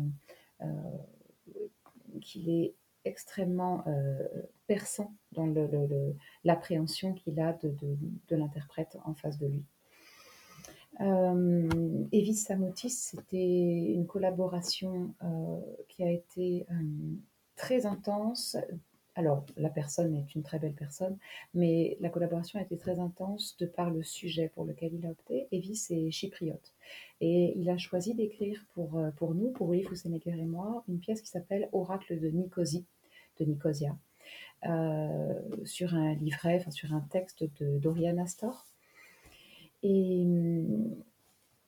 euh, est extrêmement euh, perçant dans l'appréhension qu'il a de, l'interprète en face de lui. Euh, Evis Samotis, c'était une collaboration qui a été très intense, alors, la personne est une très belle personne, mais la collaboration a été très intense de par le sujet pour lequel il a opté. Evis est chypriote. Et il a choisi d'écrire pour, euh, pour nous, pour Louis Foussenecker et moi, une pièce qui s'appelle Oracle de Nicosie, de Nicosia, euh, sur un livret, enfin sur un texte de Dorian Astor. Et hum,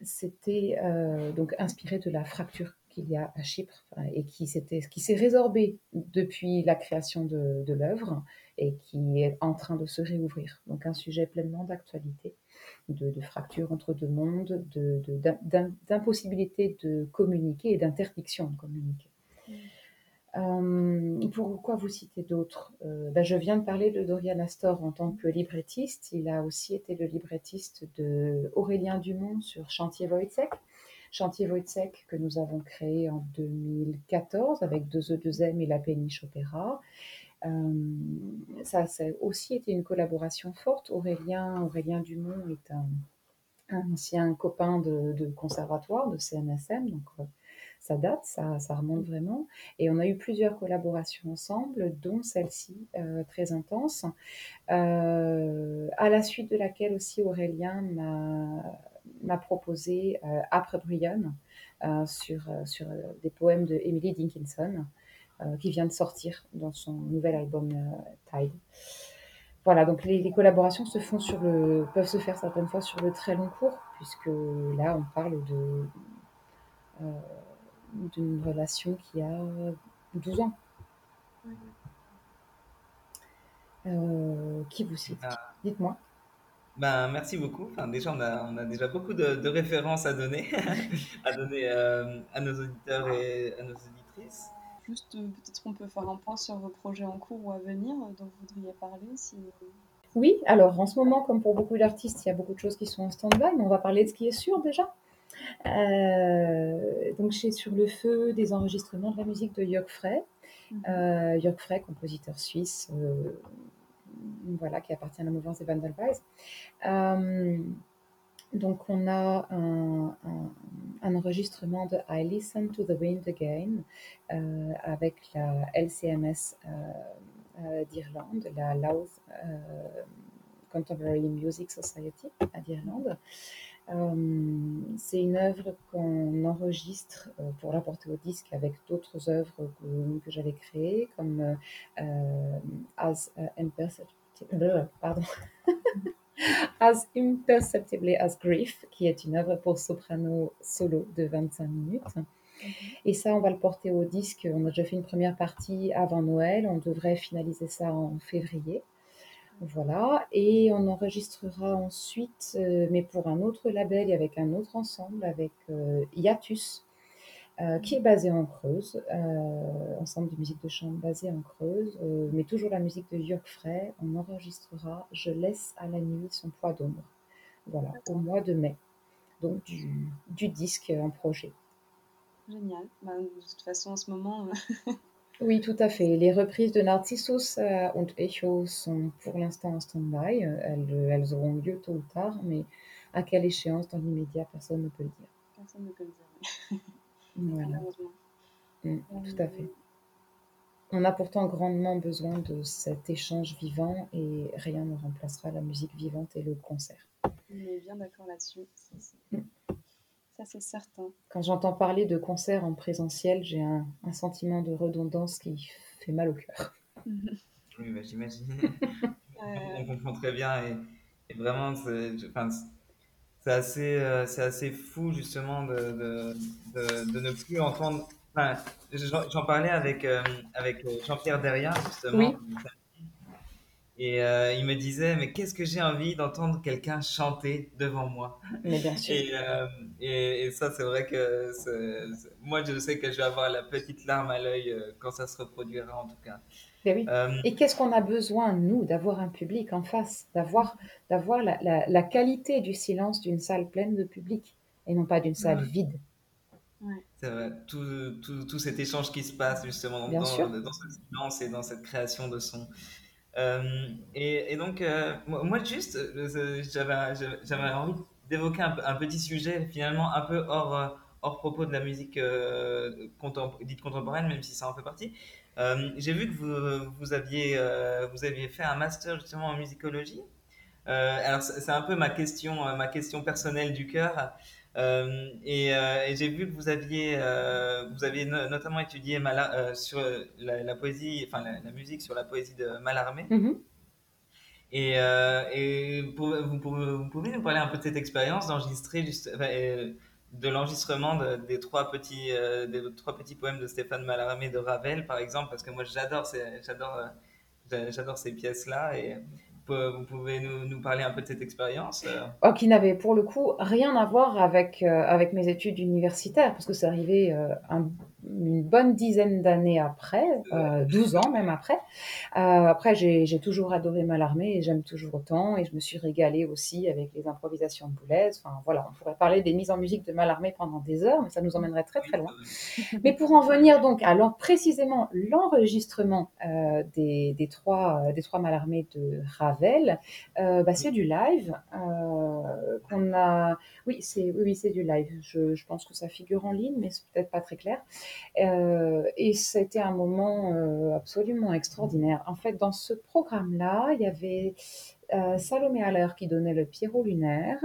c'était euh, donc inspiré de la fracture qu'il y a à Chypre et qui s'est résorbé depuis la création de, l'œuvre et qui est en train de se réouvrir. Donc un sujet pleinement d'actualité, de, de, fracture entre deux mondes, d'impossibilité de, communiquer et d'interdiction de communiquer. Euh, pourquoi vous citez d'autres? Euh, ben Je viens de parler de Dorian Astor en tant que librettiste. Il a aussi été le librettiste de Aurélien Dumont sur Chantier Wojciech. Chantier Wojciech que nous avons créé en 2014 avec deux E2M et la Péniche Opéra. Euh, ça, a aussi été une collaboration forte. Aurélien, Aurélien Dumont est un, ancien copain de, conservatoire, de CNSM, ça date, ça, remonte vraiment. Et on a eu plusieurs collaborations ensemble, dont celle-ci, euh, très intense, à la suite de laquelle aussi Aurélien m'a proposé euh, Après Brian euh, sur, euh, sur des poèmes de Emily Dickinson qui vient de sortir dans son nouvel album Tide. Voilà, donc les, collaborations se font sur le, peuvent se faire certaines fois sur le très long cours, puisque là on parle de d'une relation qui a 12 ans. qui vous cite ah. Dites-moi. Ben, merci beaucoup. Enfin, déjà, on a, on a déjà beaucoup de, de références à donner, à, donner euh, à nos auditeurs et à nos auditrices. Juste, euh, peut-être qu'on peut faire un point sur vos projets en cours ou à venir euh, dont vous voudriez parler. Si... Oui, alors en ce moment, comme pour beaucoup d'artistes, il y a beaucoup de choses qui sont en stand-by, mais on va parler de ce qui est sûr déjà. Euh, donc, j'ai sur le feu des enregistrements de la musique de Jörg Frey. Mm -hmm. Jörg Frey, compositeur suisse voilà, qui appartient à la mouvance des. Euh, donc on a un, enregistrement de I Listen to the Wind Again euh, avec la LCMS d'Irlande, la Louth Contemporary Music Society d'Irlande. Euh, c'est une œuvre qu'on enregistre euh, pour la porter au disque avec d'autres œuvres que, j'avais créées, comme euh, As Imperceptibly, pardon. as Imperceptibly as Grief, qui est une œuvre pour soprano solo de 25 minutes. Et ça, on va le porter au disque. On a déjà fait une première partie avant Noël. On devrait finaliser ça en février. Voilà, et on enregistrera ensuite, euh, mais pour un autre label et avec un autre ensemble, avec euh, Iatus, euh, qui est basé en Creuse, ensemble de musique de chambre basé en Creuse, mais toujours la musique de Jörg Frey. On enregistrera Je laisse à la nuit son poids d'ombre. Voilà, au mois de mai. Donc du, du disque en projet. Génial. Bah, de toute façon, en ce moment, Oui, tout à fait. Les reprises de Narcissus euh, und Echo sont pour l'instant en stand-by. Elles, elles, auront lieu tôt ou tard, mais à quelle échéance dans l'immédiat, personne ne peut le dire. Personne ne peut le dire. voilà. Mm, tout à fait. On a pourtant grandement besoin de cet échange vivant et rien ne remplacera la musique vivante et le concert. On est bien d'accord là-dessus. Mm c'est certain. Quand j'entends parler de concerts en présentiel, j'ai un, sentiment de redondance qui fait mal au cœur. Oui, bah, j'imagine. On comprend très bien et, vraiment, c'est assez, euh, c'est assez fou justement de, de, de, ne plus entendre. J'en parlais avec, euh, avec Jean-Pierre Derrien justement. Et euh, il me disait, mais qu'est-ce que j'ai envie d'entendre quelqu'un chanter devant moi? Mais bien sûr. Et, euh, et, ça, c'est vrai que moi, je sais que je vais avoir la petite larme à l'œil euh, quand ça se reproduira, en tout cas. oui. Et qu'est-ce qu'on a besoin, nous, d'avoir un public en face, d'avoir, d'avoir la, la, qualité du silence d'une salle pleine de public et non pas d'une salle vide? C'est vrai, tout, tout, tout, cet échange qui se passe justement dans, dans, ce silence et dans cette création de son. Euh, et, donc, euh, moi, juste, euh, j'avais envie d'évoquer un, petit sujet, finalement, un peu hors, hors propos de la musique dite contemporaine, même si ça en fait partie. J'ai vu que vous, vous, aviez, vous aviez fait un master justement en musicologie. alors, c'est un peu ma question, ma question personnelle du cœur. Euh, euh, et, j'ai vu que vous aviez, euh, vous aviez notamment étudié sur la, poésie, enfin la, musique sur la poésie de Mallarmé. Mm-hmm. Et, et vous, pouvez, vous, pouvez, nous parler un peu de cette expérience d'enregistrer de l'enregistrement des trois petits des trois petits poèmes de Stéphane Mallarmé de Ravel par exemple parce que moi j'adore j'adore j'adore ces pièces là et vous pouvez nous, nous, parler un peu de cette expérience euh? Oh, Qui n'avait pour le coup rien à voir avec, euh, avec mes études universitaires, parce que c'est arrivé euh, un une bonne dizaine d'années après, euh, 12 ans même après. Euh, après, j'ai toujours adoré Malarmé et j'aime toujours autant. Et je me suis régalée aussi avec les improvisations de Boulez. Enfin voilà, on pourrait parler des mises en musique de Malarmé pendant des heures, mais ça nous emmènerait très très loin. Mais pour en venir donc à précisément l'enregistrement euh, des, des, trois, des trois Malarmé de Ravel, euh, bah, c'est du live euh, qu'on a. Oui, c'est oui, c'est du live. Je, je pense que ça figure en ligne, mais c'est peut-être pas très clair. Euh, et c'était un moment euh, absolument extraordinaire. En fait, dans ce programme-là, il y avait euh, Salomé Haller qui donnait le Pierrot lunaire,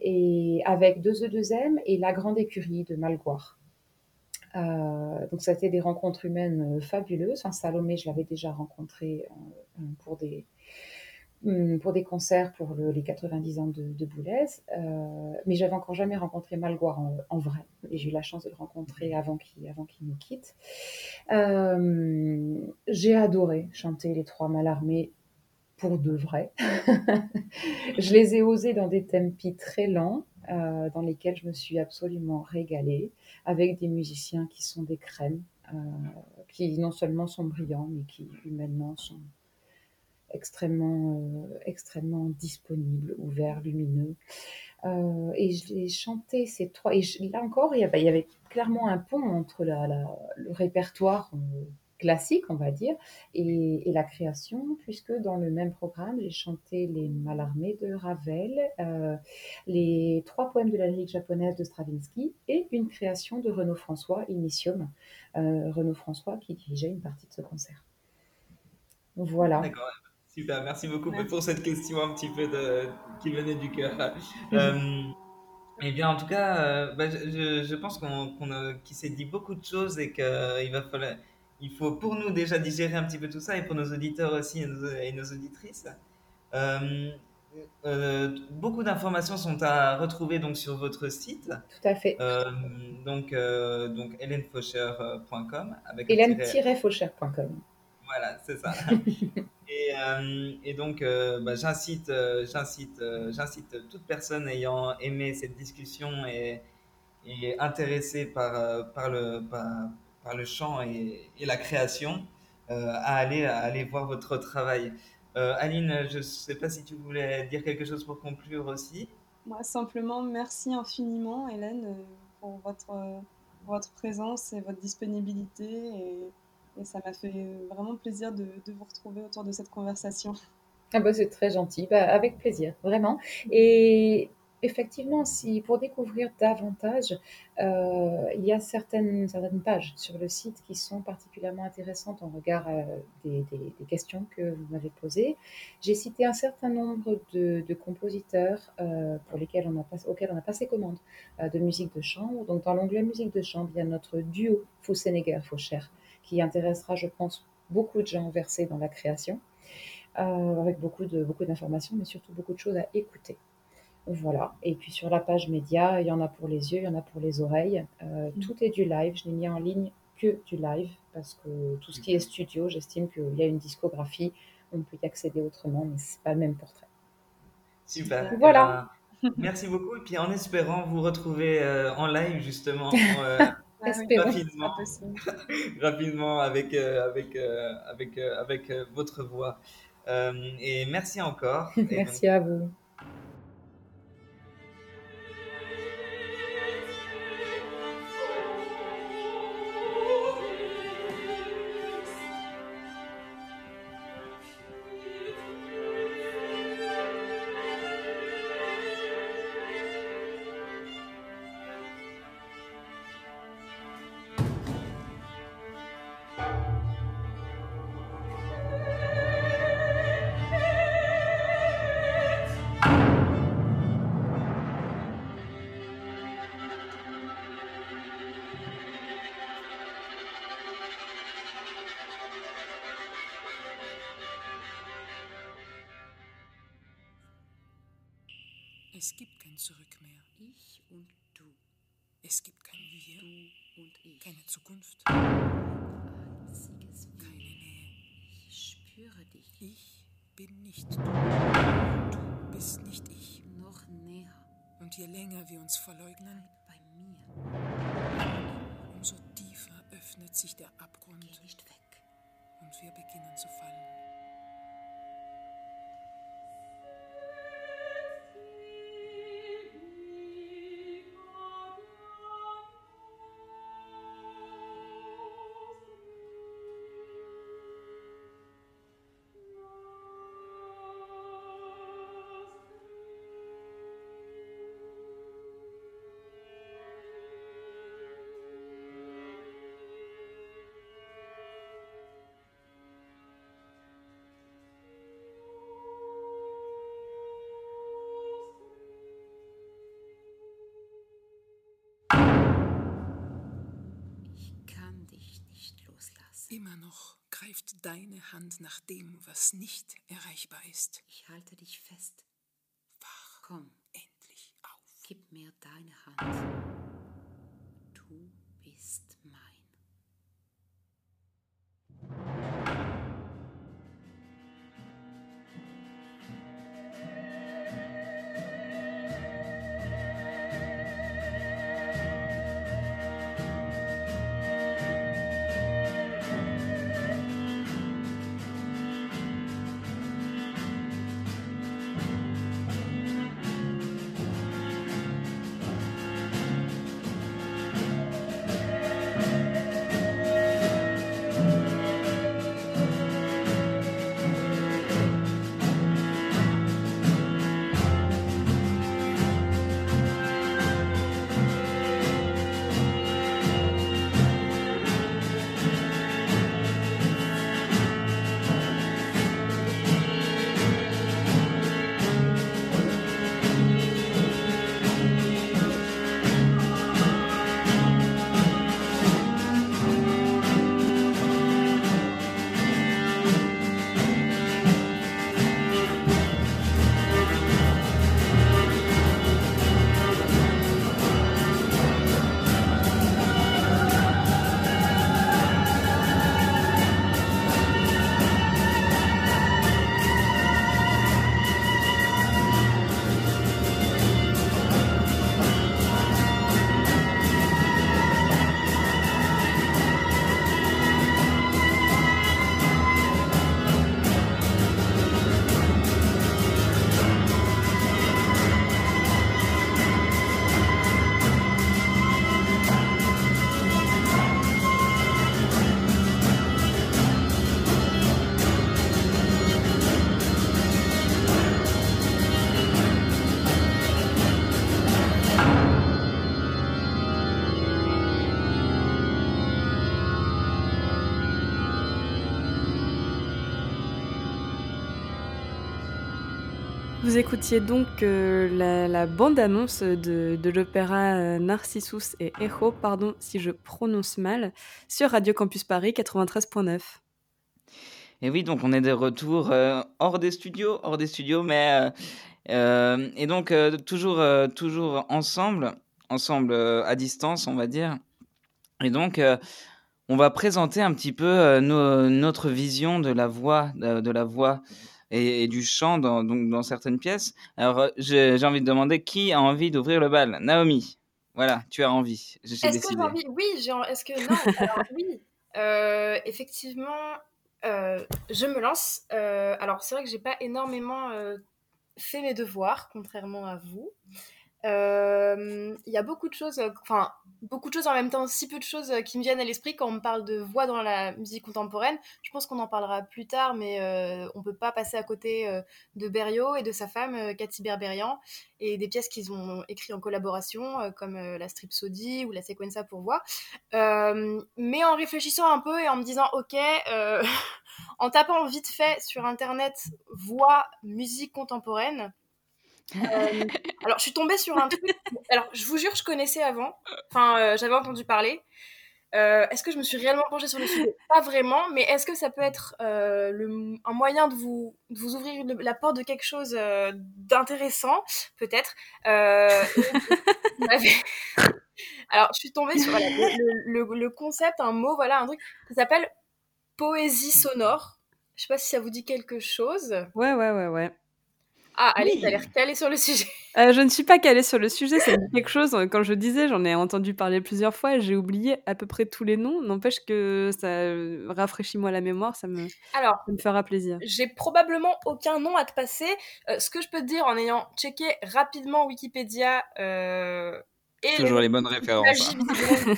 et avec deux E2M et la Grande Écurie de Malgoire. donc, ça a été des rencontres humaines fabuleuses. Salomé, je l'avais déjà rencontré pour des, pour des concerts pour les 90 ans de, de Boulez, euh, mais j'avais encore jamais rencontré Malgoire en, vrai, et j'ai eu la chance de le rencontrer avant qu'il avant nous quitte. Euh, j'ai adoré chanter les trois Malarmés pour de vrai. je les ai osés dans des tempi très lents, euh, dans lesquels je me suis absolument régalée, avec des musiciens qui sont des crèmes, qui non seulement sont brillants, mais qui humainement sont extrêmement, euh, extrêmement disponible, ouvert, lumineux. Euh, et j'ai chanté ces trois. Et là encore, il y, avait, clairement un pont entre le répertoire euh, classique, on va dire, et, la création, puisque dans le même programme, j'ai chanté les Malarmés de Ravel, les trois poèmes de la lyrique japonaise de Stravinsky et une création de Renaud François, Initium, Renaud François qui dirigeait une partie de ce concert. Voilà. D'accord. Super, merci beaucoup pour cette question un petit peu de, qui venait du cœur. euh, eh bien, en tout cas, euh, bah, je, je, pense qu'on qu'il s'est dit beaucoup de choses et qu'il va falloir, il faut pour nous déjà digérer un petit peu tout ça et pour nos auditeurs aussi et nos, et nos auditrices. Euh, euh, beaucoup d'informations sont à retrouver donc sur votre site. Tout à fait. Euh, donc, euh, donc hélènefaucher.com avec hélène-faucher.com. Voilà, c'est ça. et, et, donc, bah, j'incite, j'incite, j'incite toute personne ayant aimé cette discussion et, intéressée par, le, par, le chant et, la création à aller, à aller voir votre travail. Euh, Aline, je ne sais pas si tu voulais dire quelque chose pour conclure aussi. Moi, simplement, merci infiniment, Hélène, euh, pour votre, euh, votre présence et votre disponibilité. Ça m'a fait vraiment plaisir de, vous retrouver autour de cette conversation. Ah bah, c'est très gentil, bah, avec plaisir, vraiment. Et effectivement, si pour découvrir davantage, euh, il y a certaines, pages sur le site qui sont particulièrement intéressantes en regard euh, des, questions que vous m'avez posées. J'ai cité un certain nombre de, compositeurs euh, pour lesquels on a passé, auxquels on a passé commande de musique de chambre. Donc, dans l'onglet musique de chambre, il y a notre duo Faux-Sénégal-Faucher qui intéressera, je pense, beaucoup de gens versés dans la création, avec beaucoup de beaucoup d'informations, mais surtout beaucoup de choses à écouter. Voilà. Et puis sur la page média, il y en a pour les yeux, il y en a pour les oreilles. Euh, mm. Tout est du live. Je n'ai mis en ligne que du live parce que tout ce qui est studio, j'estime qu'il y a une discographie. On peut y accéder autrement, mais c'est pas le même portrait. Super. Voilà. Eh ben, merci beaucoup. Et puis en espérant vous retrouver euh, en live justement. Euh, rapidement, rapidement avec, avec, avec, avec votre voix. et merci encore. merci à vous. Es gibt kein Zurück mehr. Ich und du. Es gibt kein Wir. Du und ich. Keine Zukunft. Einziges Keine Nähe. Ich spüre dich. Ich bin nicht du. Du bist nicht ich. Noch näher. Und je länger wir uns verleugnen, bei mir. umso tiefer öffnet sich der Abgrund. Geh nicht weg. Und wir beginnen zu fallen. Immer noch greift deine Hand nach dem, was nicht erreichbar ist. Ich halte dich fest. Wach. Komm. Endlich auf. Gib mir deine Hand. Du bist mein. Vous écoutiez donc euh, la, bande-annonce de, l'opéra euh, Narcissus et Echo, pardon si je prononce mal, sur Radio Campus Paris 93.9. Et oui, donc on est de retour euh, hors des studios, hors des studios, mais et donc toujours, toujours ensemble, ensemble à distance, on va dire. Et donc on va présenter un petit peu notre vision de la voix, de la voix et, et du chant dans, donc dans certaines pièces. Alors euh, j'ai envie de demander qui a envie d'ouvrir le bal. Naomi, voilà, tu as envie. Est-ce que j'ai envie? Oui, en- est-ce que non Alors oui, Euh, effectivement, euh, je me lance. Euh, alors c'est vrai que j'ai pas énormément fait mes devoirs, contrairement à vous. Il y a beaucoup de choses, enfin beaucoup de choses en même temps, si peu de choses euh, qui me viennent à l'esprit quand on me parle de voix dans la musique contemporaine. Je pense qu'on en parlera plus tard, mais euh, on peut pas passer à côté euh, de Berriot et de sa femme Cathy Berberian et des pièces qu'ils ont écrites en collaboration, comme la Stripsodie ou la Sequenza pour voix. Mais en réfléchissant un peu et en me disant, ok, en tapant vite fait sur internet voix, musique contemporaine. Euh, alors, je suis tombée sur un truc. Alors, je vous jure, je connaissais avant. Enfin, euh, j'avais entendu parler. Euh, est-ce que je me suis réellement penchée sur le sujet? Pas vraiment, mais est-ce que ça peut être un moyen de vous, de vous ouvrir la porte de quelque chose d'intéressant? Peut-être. Alors, je suis tombée sur le concept, un mot, voilà, un truc qui s'appelle poésie sonore. Je sais pas si ça vous dit quelque chose. Ouais, ouais, ouais, ouais. Ah, allez, Oui. t'as l'air calé sur le sujet. Euh, je ne suis pas calée sur le sujet, dit quelque chose. Quand je disais, j'en ai entendu parler plusieurs fois, j'ai oublié à peu près tous les noms. N'empêche que ça euh, rafraîchit-moi la mémoire, ça me, Alors, ça me fera plaisir. j'ai probablement aucun nom à te passer. Euh, ce que je peux te dire en ayant checké rapidement Wikipédia euh, et Toujours les bonnes références. hein.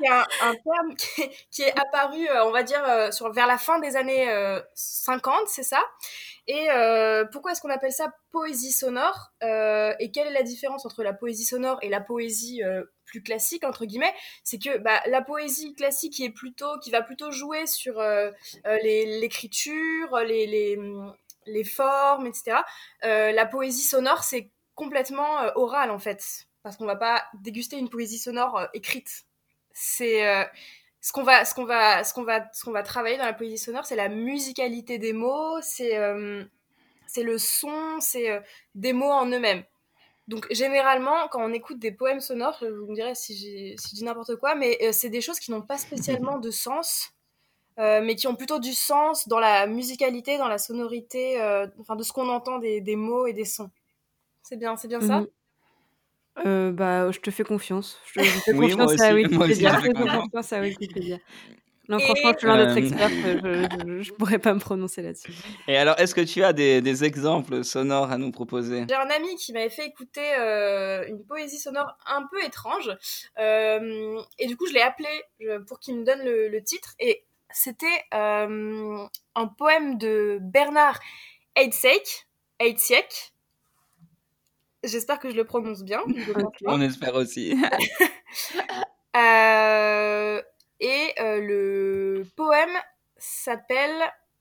c'est un, un terme qui est, qui est apparu, euh, on va dire, euh, sur, vers la fin des années euh, 50, c'est ça? Et euh, pourquoi est-ce qu'on appelle ça poésie sonore Euh, Et quelle est la différence entre la poésie sonore et la poésie euh, plus classique entre guillemets? C'est que bah, la poésie classique qui est plutôt, qui va plutôt jouer sur euh, euh, les- l'écriture, les, les, les formes, etc. Euh, la poésie sonore, c'est complètement euh, oral en fait, parce qu'on va pas déguster une poésie sonore euh, écrite. C'est euh, ce qu'on va, ce qu'on va, ce qu'on va, ce qu'on va travailler dans la poésie sonore, c'est la musicalité des mots, c'est euh, c'est le son, c'est des mots en eux-mêmes. Donc généralement, quand on écoute des poèmes sonores, euh, vous me direz si, si je dis n'importe quoi, mais c'est des choses qui n'ont pas spécialement de sens, mais qui ont plutôt du sens dans la musicalité, dans la sonorité, enfin de ce qu'on entend des, des mots et des sons. C'est bien, c'est bien ça? Euh, bah, je te fais confiance. Je, je fais Oui, moi confiance à aussi, moi aussi, Wikipédia. je Je fais fais confiance. confiance à Wikipédia. Non, Et- franchement, loin d'être Euh, experte. Je, je, je pourrais pas me prononcer là-dessus. Et alors, est-ce que tu as des, des exemples sonores à nous proposer? J'ai un ami qui m'avait fait écouter euh, une poésie sonore un peu étrange. Euh, et du coup, je l'ai appelé pour qu'il me donne le, le titre. Et c'était euh, un poème de Bernard Heidsieck. Heidsieck. J'espère que je le prononce bien. On espère aussi. Euh, et euh, le poème s'appelle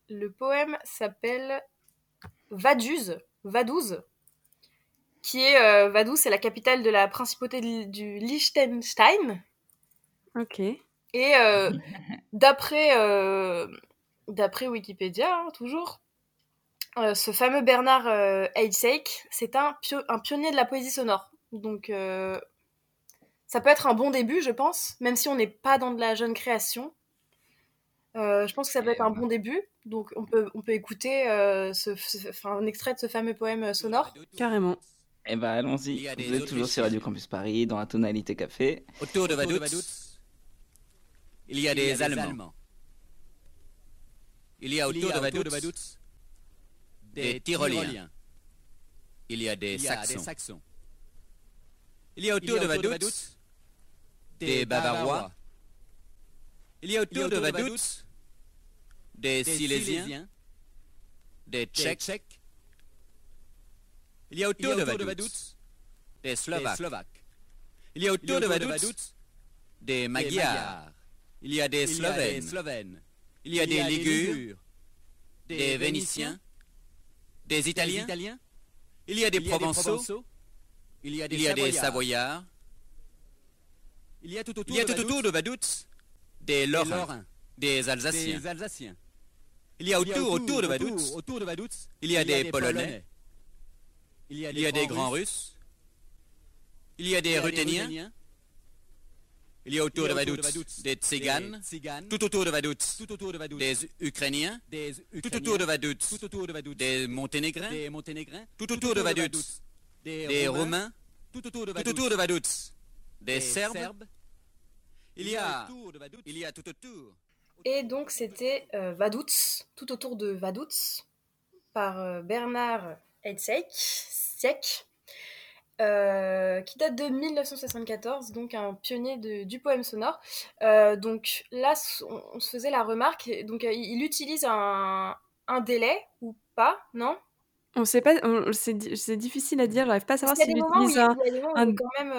le poème s'appelle Vaduz, Vaduz, qui est euh, Vaduz, c'est la capitale de la principauté de- du Liechtenstein. Ok. Et euh, d'après euh, d'après Wikipédia, hein, toujours, euh, ce fameux Bernard euh, Heidsieck, c'est un, pio- un pionnier de la poésie sonore. Donc euh, ça peut être un bon début, je pense, même si on n'est pas dans de la jeune création. Euh, je pense que ça peut être un bon début. Donc on peut, on peut écouter euh, ce, un extrait de ce fameux poème sonore. Carrément. Eh ben, allons-y. Il y a des Vous êtes toujours sur Radio Campus Paris, dans la tonalité café. Autour de Vaduz, il y a des Allemands. Il y a autour de Vaduz des Tyroliens. Il y a des Saxons. Il y a autour de Vaduz des Bavarois. Il y a autour de Vaduz des Silésiens, des Tchèques. Il y a autour de Vaduz des Slovaques. Il y a autour de Vaduz des Magyars. Il y a des Slovènes. Il y a des Ligures, des Vénitiens, des Italiens, il y a des Provençaux, il y a des Savoyards, il y a tout autour de Vaduz des Lorrains, des Alsaciens. Il y a autour, autour de Vaduz, il y a des Polonais, il y a des grands Russes, il y a des Ruthéniens, il y a autour de Vaduz des Tziganes, tout autour de Vaduz des Ukrainiens, tout autour de Vaduz des Monténégrins, tout autour de Vaduz des Romains, tout autour de Vaduz des Serbes. Il y a, il y a tout autour. Et donc c'était euh, Vaduz, tout autour de Vaduz, par euh, Bernard Hetzek, Siek, euh, qui date de 1974, donc un pionnier de- du poème sonore. Euh, donc là, on, on se faisait la remarque, donc euh, il il utilise un, un délai ou pas, non? On sait pas, c'est di- c'est difficile à dire, j'arrive pas à savoir s'il il utilise un. il y a des moments où un- il est quand même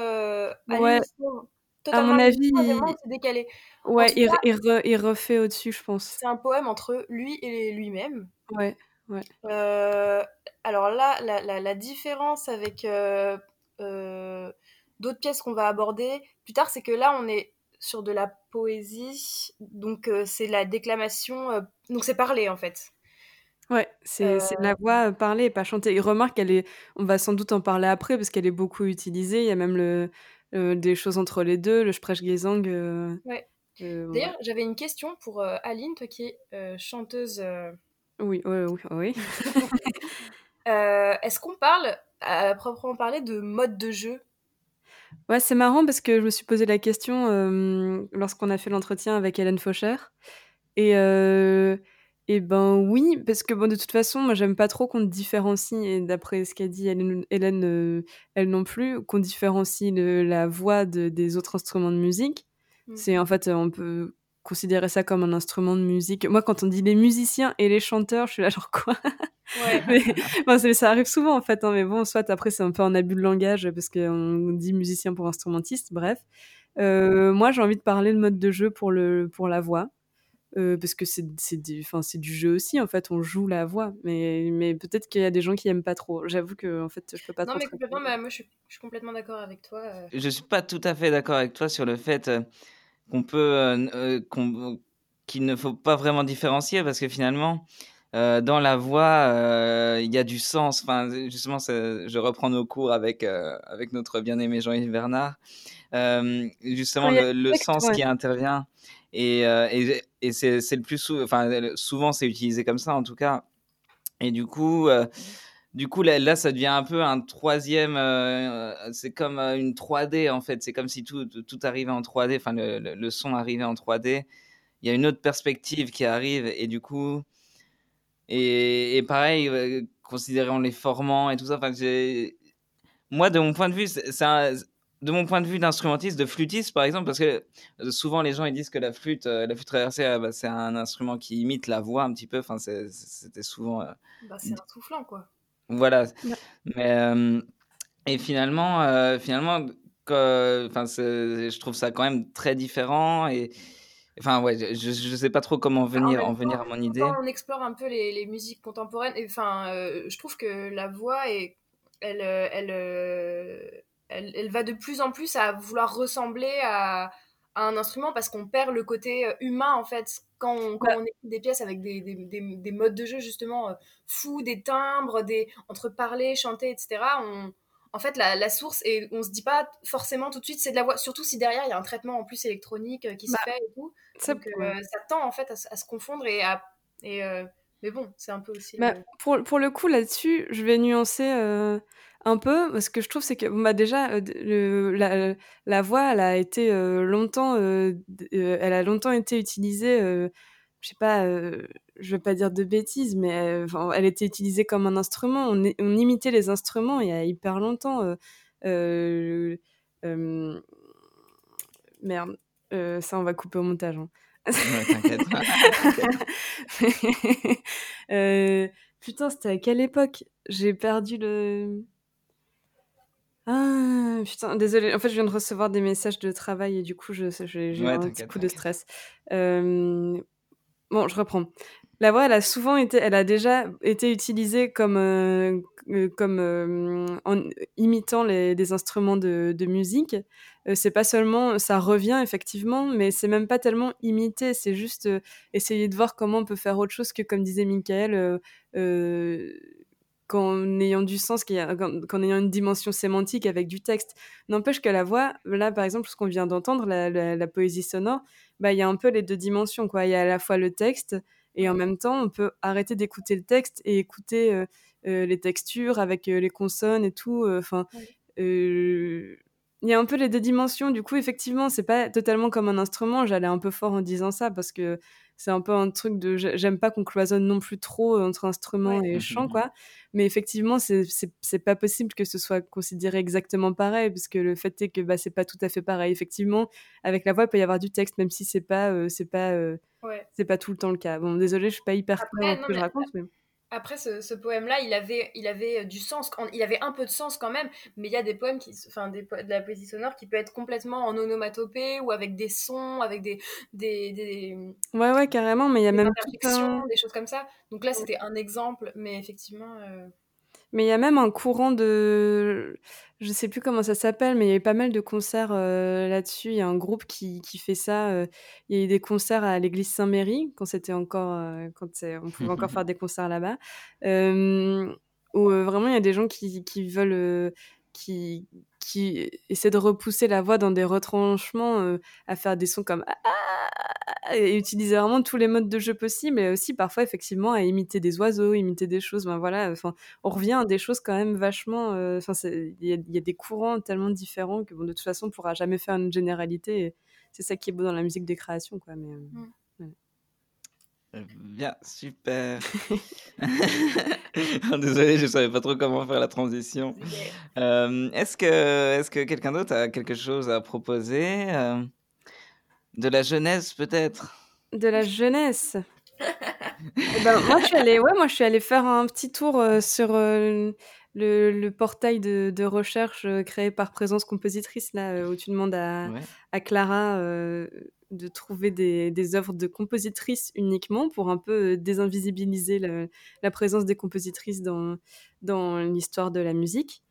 à Ouais. mon avis, il- décalé. Ouais, il, cas, il re- il refait au-dessus, je pense. c'est un poème entre lui et lui-même. Ouais, ouais. Alors là, la, la- la différence avec d'autres pièces qu'on va aborder plus tard, c'est que là, on est sur de la poésie, donc euh, c'est la déclamation, euh, donc c'est parlé en fait. Ouais, c'est la voix euh, parlée et pas chantée. Et remarque, elle est, on va sans doute en parler après parce qu'elle est beaucoup utilisée. Il y a même le, euh, des choses entre les deux, le Sprechgesang. euh, Ouais. euh, D'ailleurs, j'avais une question pour euh, Aline, toi qui es euh, chanteuse. euh, oui, oui, oui, oui. euh, Est-ce qu'on parle, à proprement parler, de mode de jeu Ouais, c'est marrant parce que je me suis posé la question euh, lorsqu'on a fait l'entretien avec Hélène Faucher. Et, euh, et ben oui, parce que bon, de toute façon, moi j'aime pas trop qu'on différencie, et d'après ce qu'a dit Hélène, Hélène, euh, elle non plus, qu'on différencie le- la voix de- des autres instruments de musique. Mm. C'est en fait, on peut considérer ça comme un instrument de musique. Moi, quand on dit les musiciens et les chanteurs, je suis là genre quoi? Ouais. mais, bon, ça arrive souvent en fait, hein, mais bon, soit après c'est un peu un abus de langage parce qu'on dit musicien pour instrumentiste, bref. Euh, moi j'ai envie de parler de mode de jeu pour, le, pour la voix, euh, parce que c'est c'est du, enfin, c'est du jeu aussi en fait, on joue la voix, mais, mais peut-être qu'il y a des gens qui aiment pas trop. J'avoue que en fait je peux pas Non, trop. mais complètement, bah, moi je suis, je suis complètement d'accord avec toi. euh. Je suis pas tout à fait d'accord avec toi sur le fait euh, qu'on peut, euh, euh, qu'on- qu'il ne faut pas vraiment différencier parce que finalement, euh, dans la voix, euh, il y a du sens. Enfin, justement, je reprends nos cours avec euh, avec notre bien-aimé Jean-Yves Bernard. Euh, justement, le, du le texte, sens ouais. qui intervient et, euh, et, et c'est le plus sou- enfin souvent c'est utilisé comme ça en tout cas. Et du coup. euh, du coup, là, là, ça devient un peu un troisième. euh, c'est comme euh, une 3D en fait. C'est comme si tout, tout arrivait en 3D. Enfin, le, le- le son arrivait en 3D. Il y a une autre perspective qui arrive et du coup, et, et pareil, euh, considérant les formants et tout ça. Enfin, moi, de mon point de vue, c'est un- de mon point de vue d'instrumentiste, de flûtiste par exemple, parce que euh, souvent les gens ils disent que la flûte, euh, la flûte traversée, ah, bah, c'est un instrument qui imite la voix un petit peu. Enfin, c'était souvent euh, Bah, c'est un soufflant, quoi. Voilà. Ouais. Mais euh, et finalement, euh, finalement, que- je trouve ça quand même très différent et enfin ouais, je, je je sais pas trop comment en venir en venir à mon idée. Quand on explore un peu les, les musiques contemporaines, et, enfin, euh, je trouve que la voix, est, elle, elle, elle, elle va de plus en plus à vouloir ressembler à, à un instrument parce qu'on perd le côté euh, humain, en fait, quand on, quand Bah. on écoute des pièces avec des, des, des, des modes de jeu, justement, euh, fous, des timbres, des, entre parler, chanter, etc. On, en fait, la, la source, et on se dit pas forcément tout de suite c'est de la voix, surtout si derrière il y a un traitement en plus électronique euh, qui Bah, se fait et tout. Ça, Donc, euh, ouais. ça tend en fait à, se- à se confondre et à. Et, mais bon, c'est un peu aussi. Bah, pour, pour le coup, là-dessus, je vais nuancer un peu. Ce que je trouve, c'est que bah, déjà, euh, le- la, la voix, elle a été euh, longtemps, euh, elle a longtemps été utilisée. je sais pas, je veux pas dire de bêtises, mais enfin, elle était utilisée comme un instrument. On, imitait les instruments il y a hyper longtemps. merde, ça, on va couper au montage. hein. Ouais, t'inquiète. Putain, c'était à quelle époque? J'ai perdu le. Ah, putain, désolé. En fait, je viens de recevoir des messages de travail et du coup, j'ai Ouais, un petit coup de stress. Euh, Bon, je reprends. La voix, elle a souvent été, elle a déjà été utilisée comme, euh, euh, comme euh, en imitant les, des instruments de, de musique. Euh, c'est pas seulement, ça revient effectivement, mais c'est même pas tellement imiter, c'est juste essayer de voir comment on peut faire autre chose que, comme disait Michael, qu'en ayant du sens, qu'en ayant une dimension sémantique avec du texte. N'empêche que la voix, là par exemple, ce qu'on vient d'entendre, la, la- la poésie sonore, bah, il y a un peu les deux dimensions. Quoi. Il y a à la fois le texte et en même temps, on peut arrêter d'écouter le texte et écouter euh, euh, les textures avec euh, les consonnes et tout. Enfin, il y a un peu les deux dimensions. Du coup, effectivement, c'est pas totalement comme un instrument. J'allais un peu fort en disant ça parce que c'est un peu un truc de. j'ai- J'aime pas qu'on cloisonne non plus trop entre instrument Ouais. et chant, quoi. Mais effectivement, c'est c'est- c'est pas possible que ce soit considéré exactement pareil, parce que le fait est que bah, c'est pas tout à fait pareil. Effectivement, avec la voix, il peut y avoir du texte, même si c'est pas, euh, c'est pas, euh, Ouais. c'est pas tout le temps le cas. Bon, désolé, je suis pas hyper Après, claire non, que je raconte, mais. Après, ce, ce poème-là, il avait, il avait euh, du sens, il avait un peu de sens quand même, mais il y a des poèmes, qui, enfin, des, de la poésie sonore qui peut être complètement en onomatopée ou avec des sons, avec des, des, des, Ouais, ouais, carrément, mais il y a même un... des choses comme ça. Donc là, c'était un exemple, mais effectivement. euh, Mais il y a même un courant de... Je sais plus comment ça s'appelle, mais il y a eu pas mal de concerts euh, là-dessus. Il y a un groupe qui, qui fait ça. euh, Il y a eu des concerts à l'église Saint-Méry, quand c'était encore... euh, quand on pouvait encore faire des concerts là-bas. Où vraiment, il y a des gens qui, qui veulent... qui, qui essaient de repousser la voix dans des retranchements, euh, à faire des sons comme... Ah, et utiliser vraiment tous les modes de jeu possibles, et aussi parfois, effectivement, à imiter des oiseaux, imiter des choses. Ben voilà, enfin on revient à des choses quand même vachement. euh, Enfin, il y, a- des courants tellement différents que bon, de toute façon, on pourra jamais faire une généralité. C'est ça qui est beau dans la musique des créations, quoi. Mais euh, Bien, super. Désolé, je savais pas trop comment faire la transition. Euh, est-ce que, est-ce que quelqu'un d'autre a quelque chose à proposer euh, De la jeunesse peut-être? De la jeunesse? Eh ben, moi, je suis allée, ouais, moi, je suis allée faire un petit tour euh, sur euh, le, le portail de, de recherche euh, créé par Présence Compositrice, là, où tu demandes à, Ouais. à Clara euh, de trouver des, œuvres de compositrices uniquement pour un peu euh, désinvisibiliser la présence des compositrices dans l'histoire de la musique.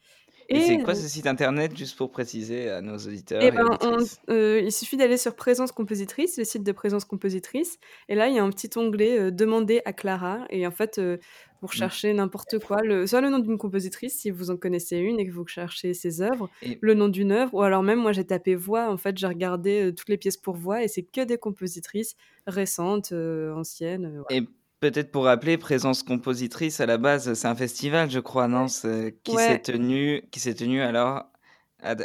Et c'est quoi euh, ce site internet, juste pour préciser à nos auditeurs eh et ben, on- euh, il suffit d'aller sur Présence Compositrice, le site de Présence Compositrice, et là il y a un petit onglet euh, Demander à Clara, et en fait euh, vous recherchez n'importe quoi, le, soit le nom d'une compositrice si vous en connaissez une et que vous cherchez ses œuvres, Et- le nom d'une œuvre, ou alors même moi j'ai tapé voix, en fait j'ai regardé euh, toutes les pièces pour voix et c'est que des compositrices récentes, anciennes. Et peut-être pour rappeler, Présence Compositrice, à la base, c'est un festival, je crois, non? Qui Ouais. s'est tenu, qui tenu alors à-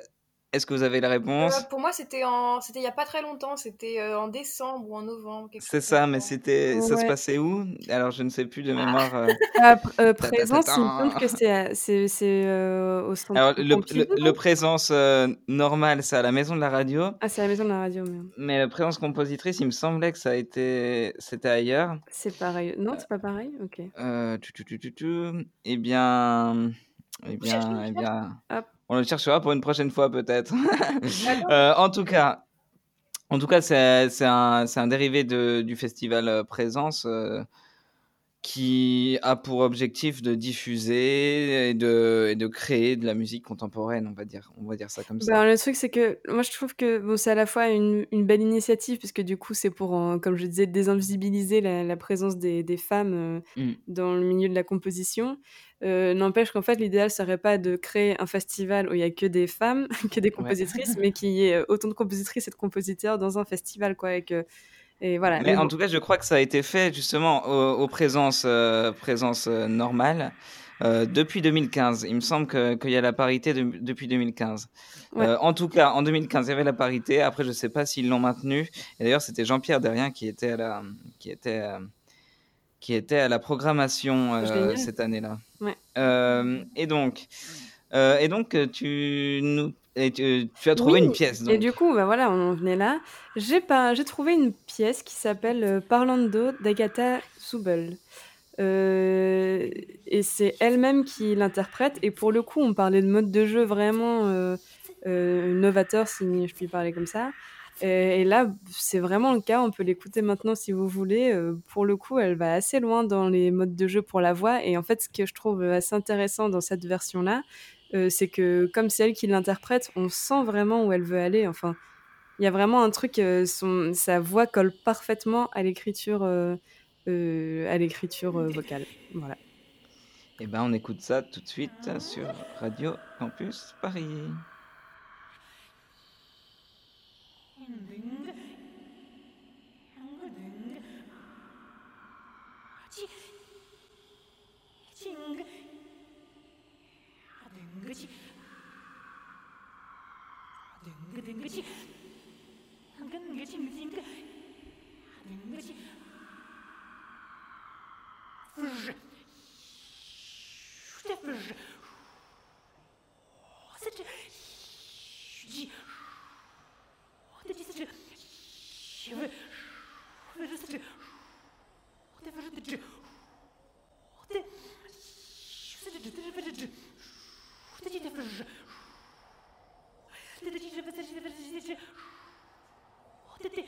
Est-ce que vous avez la euh, réponse? pour moi, c'était en, c'était il y a pas très longtemps, c'était euh, en décembre ou en novembre. C'est ça, mais c'était, ça se passait où? Alors, je ne sais plus de mémoire. euh. Ah, pr- euh, ta- présence, il me semble que c'est à- c'est c'est, euh, au centre Alors, le, Pompidou, le- présence euh, normale, c'est à la Maison de la Radio, Ah, c'est à la maison de la radio, mais mais la présence compositrice, il me semblait que ça a été, c'était ailleurs. c'est pareil. Non, c'est pas pareil Ok. Euh, tu, tu, tu, tu, tu. Eh bien, eh bien, eh bien, Hop. On le cherchera pour une prochaine fois peut-être. Euh, en tout cas, en tout cas, c'est un, dérivé de, du festival euh, Présence euh, qui a pour objectif de diffuser et de, et de créer de la musique contemporaine, on va dire, on va dire ça comme ça. Ben, le truc, c'est que moi, je trouve que bon, c'est à la fois une, une belle initiative, puisque du coup, c'est pour, euh, comme je disais, désinvisibiliser la, la présence des, des femmes euh, Mm. dans le milieu de la composition. Euh, N'empêche qu'en fait, l'idéal serait pas de créer un festival où il y a que des femmes, que des compositrices, mais qu'il y ait euh, autant de compositrices et de compositeurs dans un festival, quoi. Et, que, et voilà. Mais Mais en bon. tout cas, je crois que ça a été fait justement aux, aux présences, euh, présences euh, normales euh, depuis 2015. Il me semble que- qu'il y a la parité de- depuis 2015. Ouais. Euh, en tout cas, en 2015, il y avait la parité. Après, je ne sais pas s'ils l'ont maintenue. Et d'ailleurs, c'était Jean-Pierre Derrien qui était à la, qui était, qui était à la programmation euh, cette année-là. Ouais. Euh, et donc, euh, et donc, tu nous, et tu, tu as trouvé Oui, une pièce. Et du coup, bah voilà, on en venait là. J'ai pas, j'ai trouvé une pièce qui s'appelle Parlando d'Agatha Zubel. Et c'est elle-même qui l'interprète. Et pour le coup, on parlait de mode de jeu vraiment novateur, si je puis parler comme ça. Et, là, c'est vraiment le cas. On peut l'écouter maintenant si vous voulez. Euh, pour le coup, elle va assez loin dans les modes de jeu pour la voix. Et en fait, ce que je trouve assez intéressant dans cette version-là, euh, c'est que comme c'est elle qui l'interprète, on sent vraiment où elle veut aller. Enfin, il y a vraiment un truc, euh, sa voix colle parfaitement à l'écriture, à l'écriture vocale. Voilà. Et ben on écoute ça tout de suite sur Radio Campus Paris. On Ты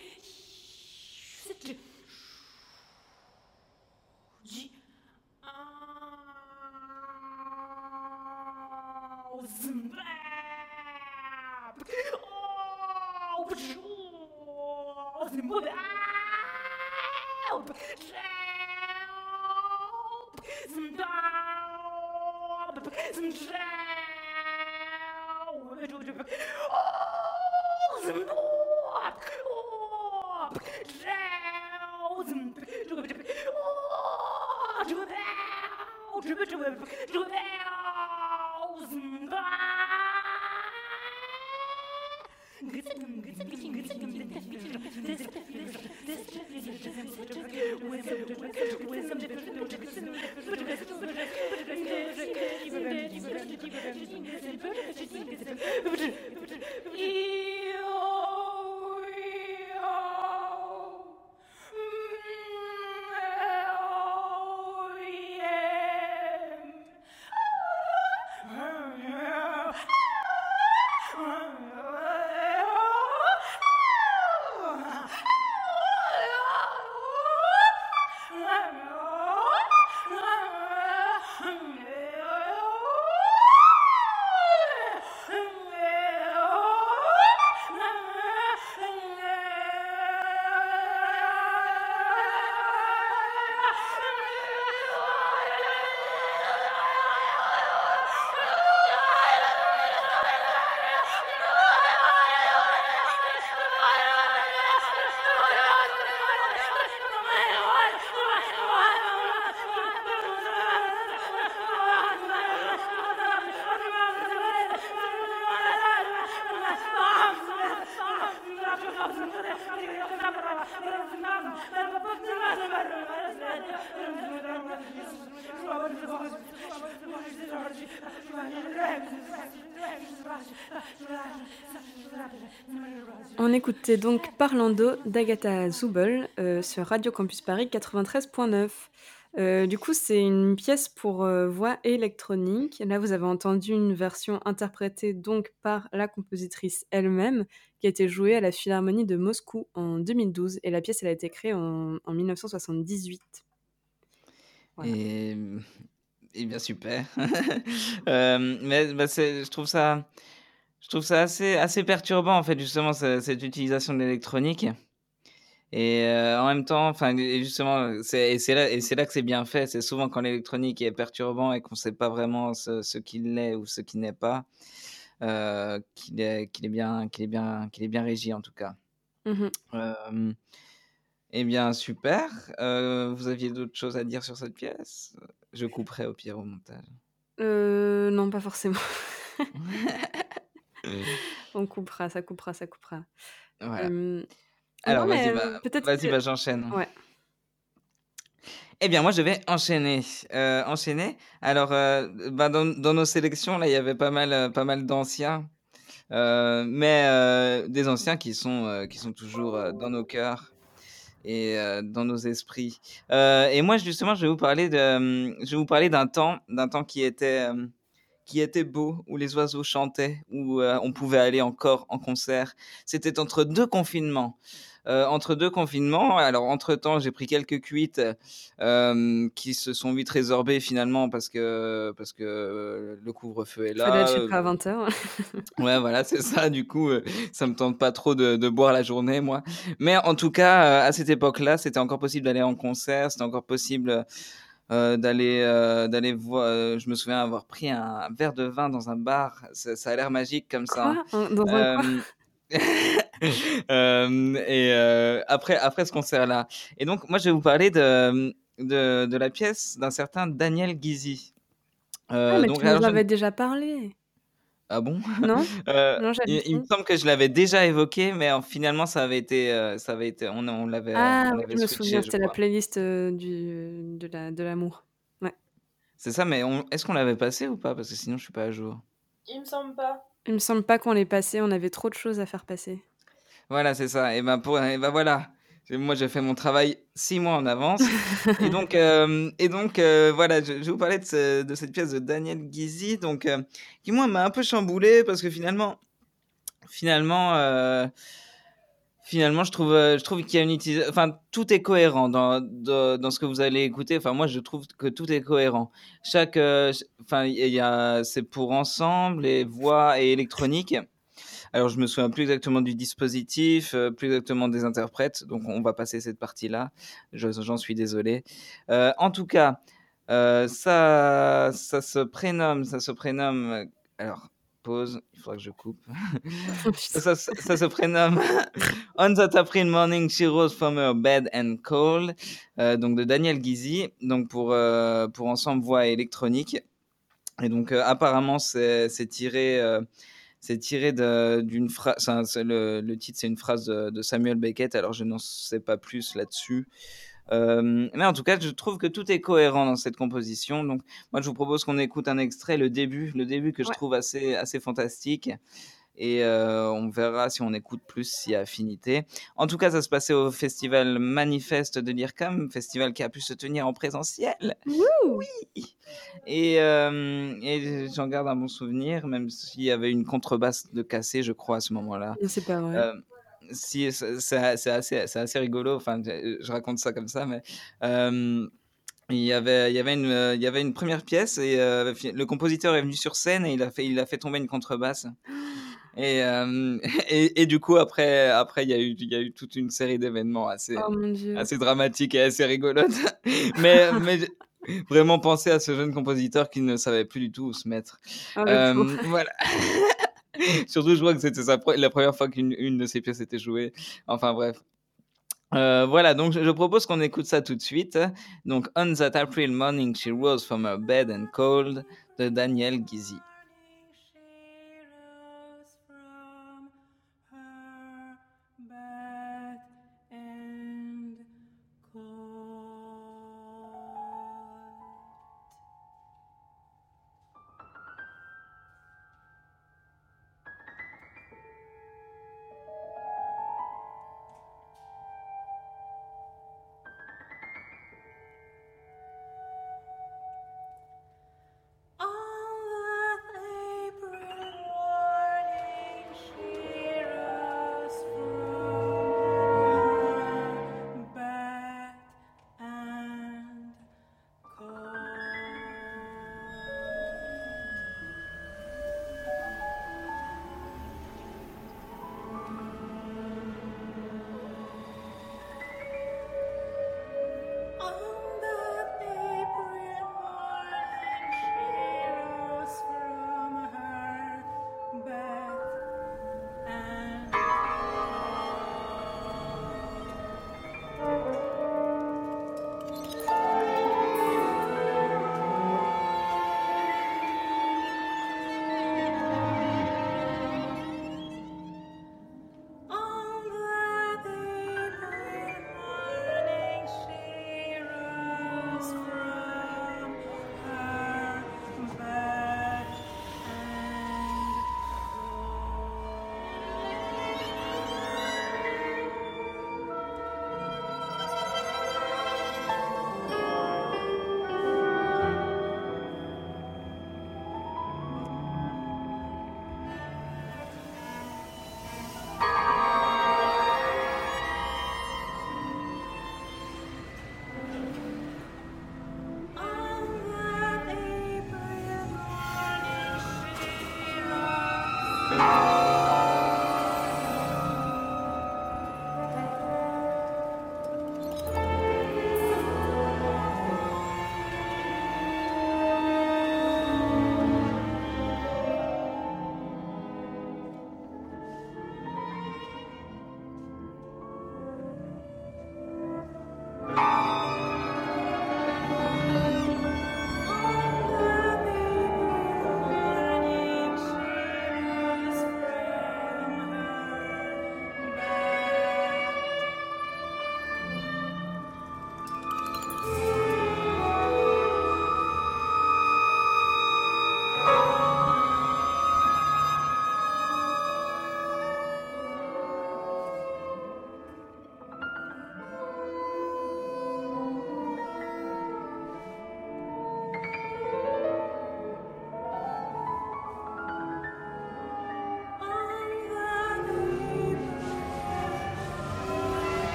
écoutait donc Parlando d'Agatha Zubel euh, sur Radio Campus Paris 93.9. Euh, du coup, c'est une pièce pour euh, voix électronique. Là, vous avez entendu une version interprétée donc par la compositrice elle-même, qui a été jouée à la Philharmonie de Moscou en 2012. Et la pièce, elle a été créée en, en 1978. Voilà. Et, et bien super. Mais bah, je trouve ça, je trouve ça assez, assez perturbant en fait justement ce- cette utilisation de l'électronique. Et euh, en même temps, enfin justement, c'est là et c'est là que c'est bien fait. C'est souvent quand l'électronique est perturbant et qu'on ne sait pas vraiment ce, ce qu'il est ou ce qu'il n'est pas, euh, qu'il est qu'il est bien qu'il est bien qu'il est bien régi en tout cas. Mhm. Euh, eh bien, super. Vous aviez d'autres choses à dire sur cette pièce? Je couperai au pire au montage. Non, pas forcément. On coupera, ça coupera, ça coupera. Voilà. Euh, Alors, vas-y, bah, vas-y, que- bah, j'enchaîne. Ouais. Eh bien, moi, je vais enchaîner. Euh, enchaîner. Alors, euh, bah, dans, dans nos sélections, là, il y avait pas mal, euh, pas mal d'anciens. Mais des anciens qui sont, qui sont toujours dans nos cœurs et euh, dans nos esprits. Euh, et moi, justement, je vais vous parler de, je vais vous parler d'un temps, d'un temps qui était, qui était beau, où les oiseaux chantaient, où euh, on pouvait aller encore en concert. C'était entre deux confinements. Euh, entre deux confinements, alors entre-temps, j'ai pris quelques cuites euh, qui se sont vite résorbées finalement parce que, parce que le couvre-feu est là. Être chez toi à 20h. Ouais, voilà, c'est ça. Du coup, ça me tente pas trop de, de boire la journée, moi. Mais en tout cas, à cette époque-là, c'était encore possible d'aller en concert, c'était encore possible euh, d'aller euh, d'aller voir. euh, je me souviens avoir pris un verre de vin dans un bar. Ça, ça a l'air magique comme ça. Quoi? Dans un euh, et après, après ce concert-là. Et donc, moi, je vais vous parler de, de, de la pièce d'un certain Daniel Guizy. Ah, mais donc, tu nous avais déjà parlé. Ah bon? Non Euh, Non, il, me semble que je l'avais déjà évoqué, mais euh, finalement, ça avait été, euh, ça avait été, on, on l'avait, Ah on oui, l'avait je me souviens, c'était la playlist euh, du, de la- de l'amour. Ouais. C'est ça, mais on- est-ce qu'on l'avait passé ou pas? Parce que sinon, je suis pas à jour. Il me semble pas. Il me semble pas qu'on l'ait passé, on avait trop de choses à faire passer. Voilà, c'est ça. Et ben pour, et ben voilà. Et Moi, j'ai fait mon travail six mois en avance. et donc, euh, et donc euh, voilà, je, je vais vous parler de, ce- de cette pièce de Daniel Guizy, donc euh, qui moi m'a un peu chamboulé parce que finalement, finalement, finalement, je trouve, je trouve qu'il y a une utilisation. Enfin, tout est cohérent dans, dans, dans ce que vous allez écouter. Enfin, moi, je trouve que tout est cohérent. Chaque, ch- enfin, il y a, c'est pour ensemble, les voix et électronique. Alors, je me souviens plus exactement du dispositif, euh, plus exactement des interprètes, donc on va passer cette partie-là. Je- J'en suis désolé. Euh, en tout cas, euh, ça, ça se prénomme, ça se prénomme. Alors, pause, il faudra que je coupe. ça, ça- ça se prénomme On that April morning she rose from her bed and called, euh, donc de Daniel Guizy, donc pour, euh, pour ensemble voix et électronique. Et donc, euh, apparemment, c'est tiré, c'est tiré d'une phrase. Le, le titre, c'est une phrase de, de Samuel Beckett. Alors, je n'en sais pas plus là-dessus. Euh, mais en tout cas, je trouve que tout est cohérent dans cette composition. Donc, moi, je vous propose qu'on écoute un extrait, le début, le début que je trouve assez, assez fantastique. Et euh, on verra si on écoute plus, s'il y a affinité. En tout cas, ça se passait au festival Manifeste de l'IRCAM, festival qui a pu se tenir en présentiel. Et, euh, et j'en garde un bon souvenir, même s'il y avait une contrebasse de cassé, je crois, à ce moment-là. C'est pas vrai. Euh, si, c'est assez, assez rigolo, enfin, je raconte ça comme ça, mais il, y avait, il, y avait une, euh, il y avait une première pièce et euh, le compositeur est venu sur scène et il a fait, il a fait tomber une contrebasse. Et, euh, et, et du coup, après, après il, y a eu, il y a eu toute une série d'événements assez, Oh assez dramatiques et assez rigolotes. mais, mais vraiment penser à ce jeune compositeur qui ne savait plus du tout où se mettre. Ah, Euh, voilà. Surtout, je vois que c'était la première fois qu'une une de ses pièces était jouée. Enfin bref. Euh, voilà, donc je, je propose qu'on écoute ça tout de suite. Donc, On that April morning, she rose from her bed and called de Daniel Guizy.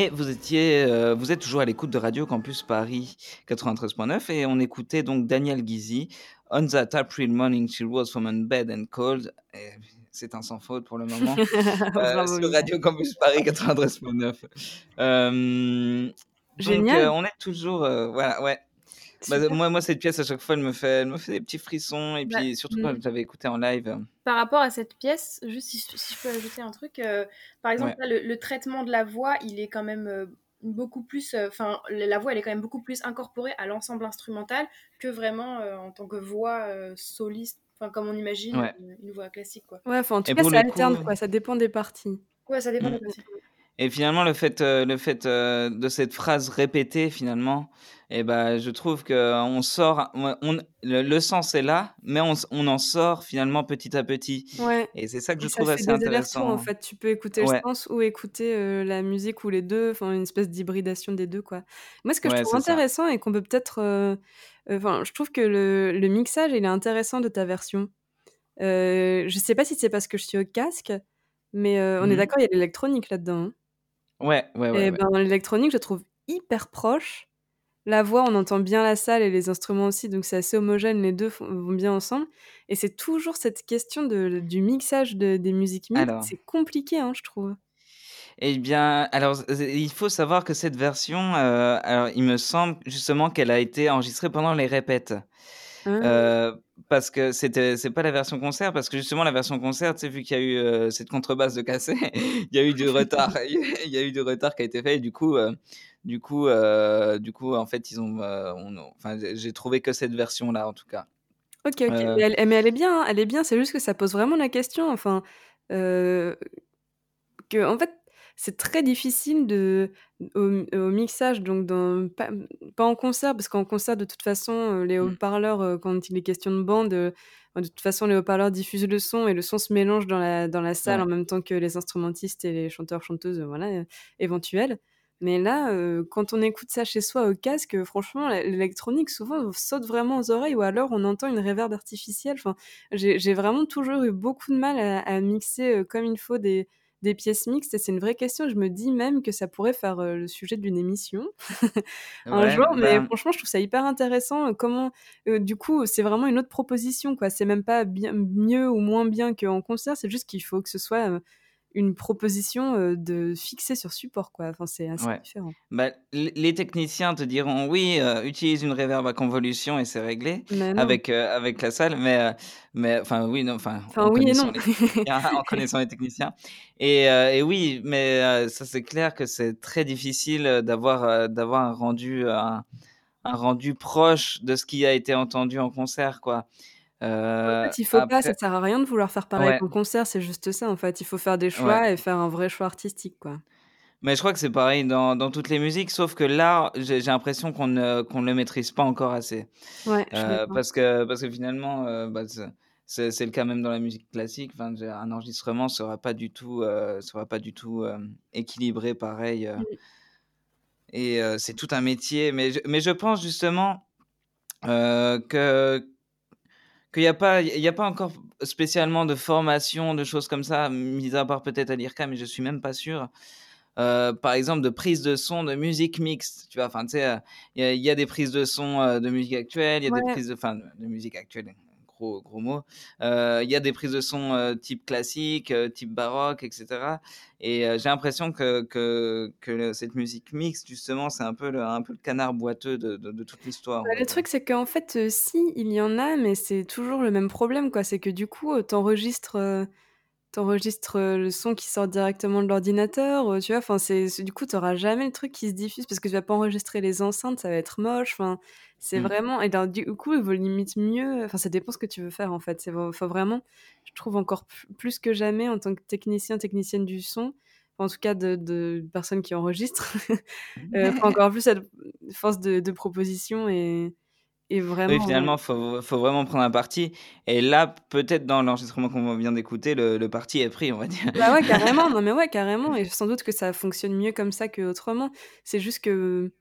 Et vous étiez, euh, vous êtes toujours à l'écoute de Radio Campus Paris 93.9 et on écoutait donc Daniel Guizy, On that April morning she rose from her bed and cold. Et C'est un sans faute pour le moment. euh, Bravo, sur. Radio Campus Paris 93.9. Euh, donc Génial. euh, on est toujours, voilà, ouais. Bah, moi, moi, cette pièce, à chaque fois, elle me fait, elle me fait des petits frissons. Et Bah, puis, surtout mm. quand je l'avais écouté en live. euh, Par rapport à cette pièce, juste si, si je peux ajouter un truc, euh, par exemple, Ouais. là, le, le traitement de la voix, il est quand même euh, beaucoup plus, euh, enfin, la voix, elle est quand même beaucoup plus incorporée à l'ensemble instrumental que vraiment euh, en tant que voix euh, soliste, enfin, comme on imagine Ouais. une, une voix classique, quoi. Ouais, enfin, en tout Et cas, ça alterne, coup- quoi. Ça dépend des parties. Ouais, ça dépend Mm. des parties. Et finalement, le fait, euh, le fait euh, de cette phrase répétée, finalement, eh ben, je trouve que on sort, on, le, le sens est là, mais on, en sort finalement petit à petit. Ouais. Et c'est ça que je ça trouve assez intéressant. en fait. Tu peux écouter Ouais. le sens ou écouter euh, la musique ou les deux, enfin une espèce d'hybridation des deux, quoi. Moi, ce que Ouais, je trouve c'est ça. intéressant et qu'on peut peut-être, euh, euh, enfin, je trouve que le, le mixage, il est intéressant de ta version. Euh, je sais pas si c'est parce que je suis au casque, mais euh, on est Mhm. d'accord, il y a l'électronique là-dedans. hein. Ouais, ouais, ouais. Et ouais. ben, l'électronique, je trouve hyper proche. La voix, on entend bien la salle et les instruments aussi, donc c'est assez homogène, les deux vont bien ensemble. Et c'est toujours cette question de, du mixage de- des musiques mixtes. Alors. C'est compliqué, hein, je trouve. Eh bien, alors, il faut savoir que cette version, euh, alors, il me semble justement qu'elle a été enregistrée pendant les répètes. Ah. Euh, parce que c'était c'est pas la version concert parce que justement la version concert tu sais vu qu'il y a eu euh, cette contrebasse de cassé il y a eu du retard il y a eu du retard qui a été fait et du coup euh, du coup euh, du coup en fait ils ont on- enfin j'ai trouvé que cette version là en tout cas Ok, ok. Mais, elle, mais elle est bien, hein, elle est bien. C'est juste que ça pose vraiment la question. Enfin, que en fait, c'est très difficile de, au, au mixage, donc dans, pas, pas en concert, parce qu'en concert, de toute façon, euh, les Mm. haut-parleurs, euh, quand il est question de bande, euh, de toute façon, les haut-parleurs diffusent le son et le son se mélange dans la, dans la salle Ouais. en même temps que les instrumentistes et les chanteurs-chanteuses, voilà, éventuels. Mais là, euh, quand on écoute ça chez soi au casque, franchement, l'électronique souvent saute vraiment aux oreilles ou alors on entend une réverb artificielle. Enfin, j'ai vraiment toujours eu beaucoup de mal à, à mixer comme il faut des, des pièces mixtes et c'est une vraie question. Je me dis même que ça pourrait faire euh, le sujet d'une émission un Ouais, jour, mais ben, franchement, je trouve ça hyper intéressant. euh, Comment, euh, du coup, c'est vraiment une autre proposition, quoi. C'est même pas bien, mieux ou moins bien qu'en concert, c'est juste qu'il faut que ce soit une proposition euh, de fixée sur support, quoi. Enfin, c'est assez ouais. différent. Bah, les techniciens te diront oui, euh, utilise une reverb à convolution et c'est réglé avec, euh, avec la salle, mais, euh, mais enfin oui, non, enfin Enfin, en oui et non. les techniciens, en connaissant les techniciens. Et, et oui, mais ça c'est clair que c'est très difficile d'avoir d'avoir un rendu un, un rendu proche de ce qui a été entendu en concert, quoi. En Euh, fait, il faut pas, ça sert à rien de vouloir faire pareil ouais, qu'en concert, c'est juste ça, en fait. Il faut faire des ouais. choix et faire un vrai choix artistique, quoi. Mais je crois que c'est pareil dans, dans toutes les musiques, sauf que là, j'ai l'impression qu'on ne, ne le maîtrise pas encore assez. Ouais, Euh, parce, que, parce que finalement, euh, bah, c'est le cas même dans la musique classique. Enfin, un enregistrement ne sera pas du tout, euh, sera pas du tout équilibré pareil. et c'est tout un métier. Mais je, mais je pense justement que qu'il n'y a, pas- y a pas encore spécialement de formation, de choses comme ça, mis à part peut-être à l'IRCA, mais je suis même pas sûr. Euh, par exemple, de prise de son de musique mixte. Tu vois, enfin, tu sais, euh, il y, a- il y a des prises de son euh, de musique actuelle, il y a des prises de, enfin, de musique actuelle, gros, gros mot. Euh, Il y a des prises de son type classique, type baroque, etc. Et j'ai l'impression que, que, cette musique mixte, justement, c'est un peu le, un peu le canard boiteux de, de, de toute l'histoire. Bah, le dire. truc, c'est qu'en fait, euh, si, il y en a, mais c'est toujours le même problème, quoi. C'est que du coup, euh, t'enregistres, euh, t'enregistres le son qui sort directement de l'ordinateur, tu vois. Enfin, c'est, c'est- du coup, t'auras jamais le truc qui se diffuse parce que tu vas pas enregistrer les enceintes, ça va être moche. Enfin, c'est Mm. vraiment. Et du coup, il vaut limite mieux. Enfin, ça dépend ce que tu veux faire, en fait. C'est faut vraiment, je trouve encore plus que jamais en tant que technicien, technicienne du son. En tout cas, de, de personnes qui enregistrent, euh, faut encore plus être force de, de proposition et, et Oui, vraiment. finalement, il faut, faut vraiment prendre un parti. Et là, peut-être dans l'enregistrement qu'on vient d'écouter, le, le parti est pris, on va dire. Bah ouais, carrément. Non, mais ouais, carrément. Et sans doute que ça fonctionne mieux comme ça qu'autrement. C'est juste que.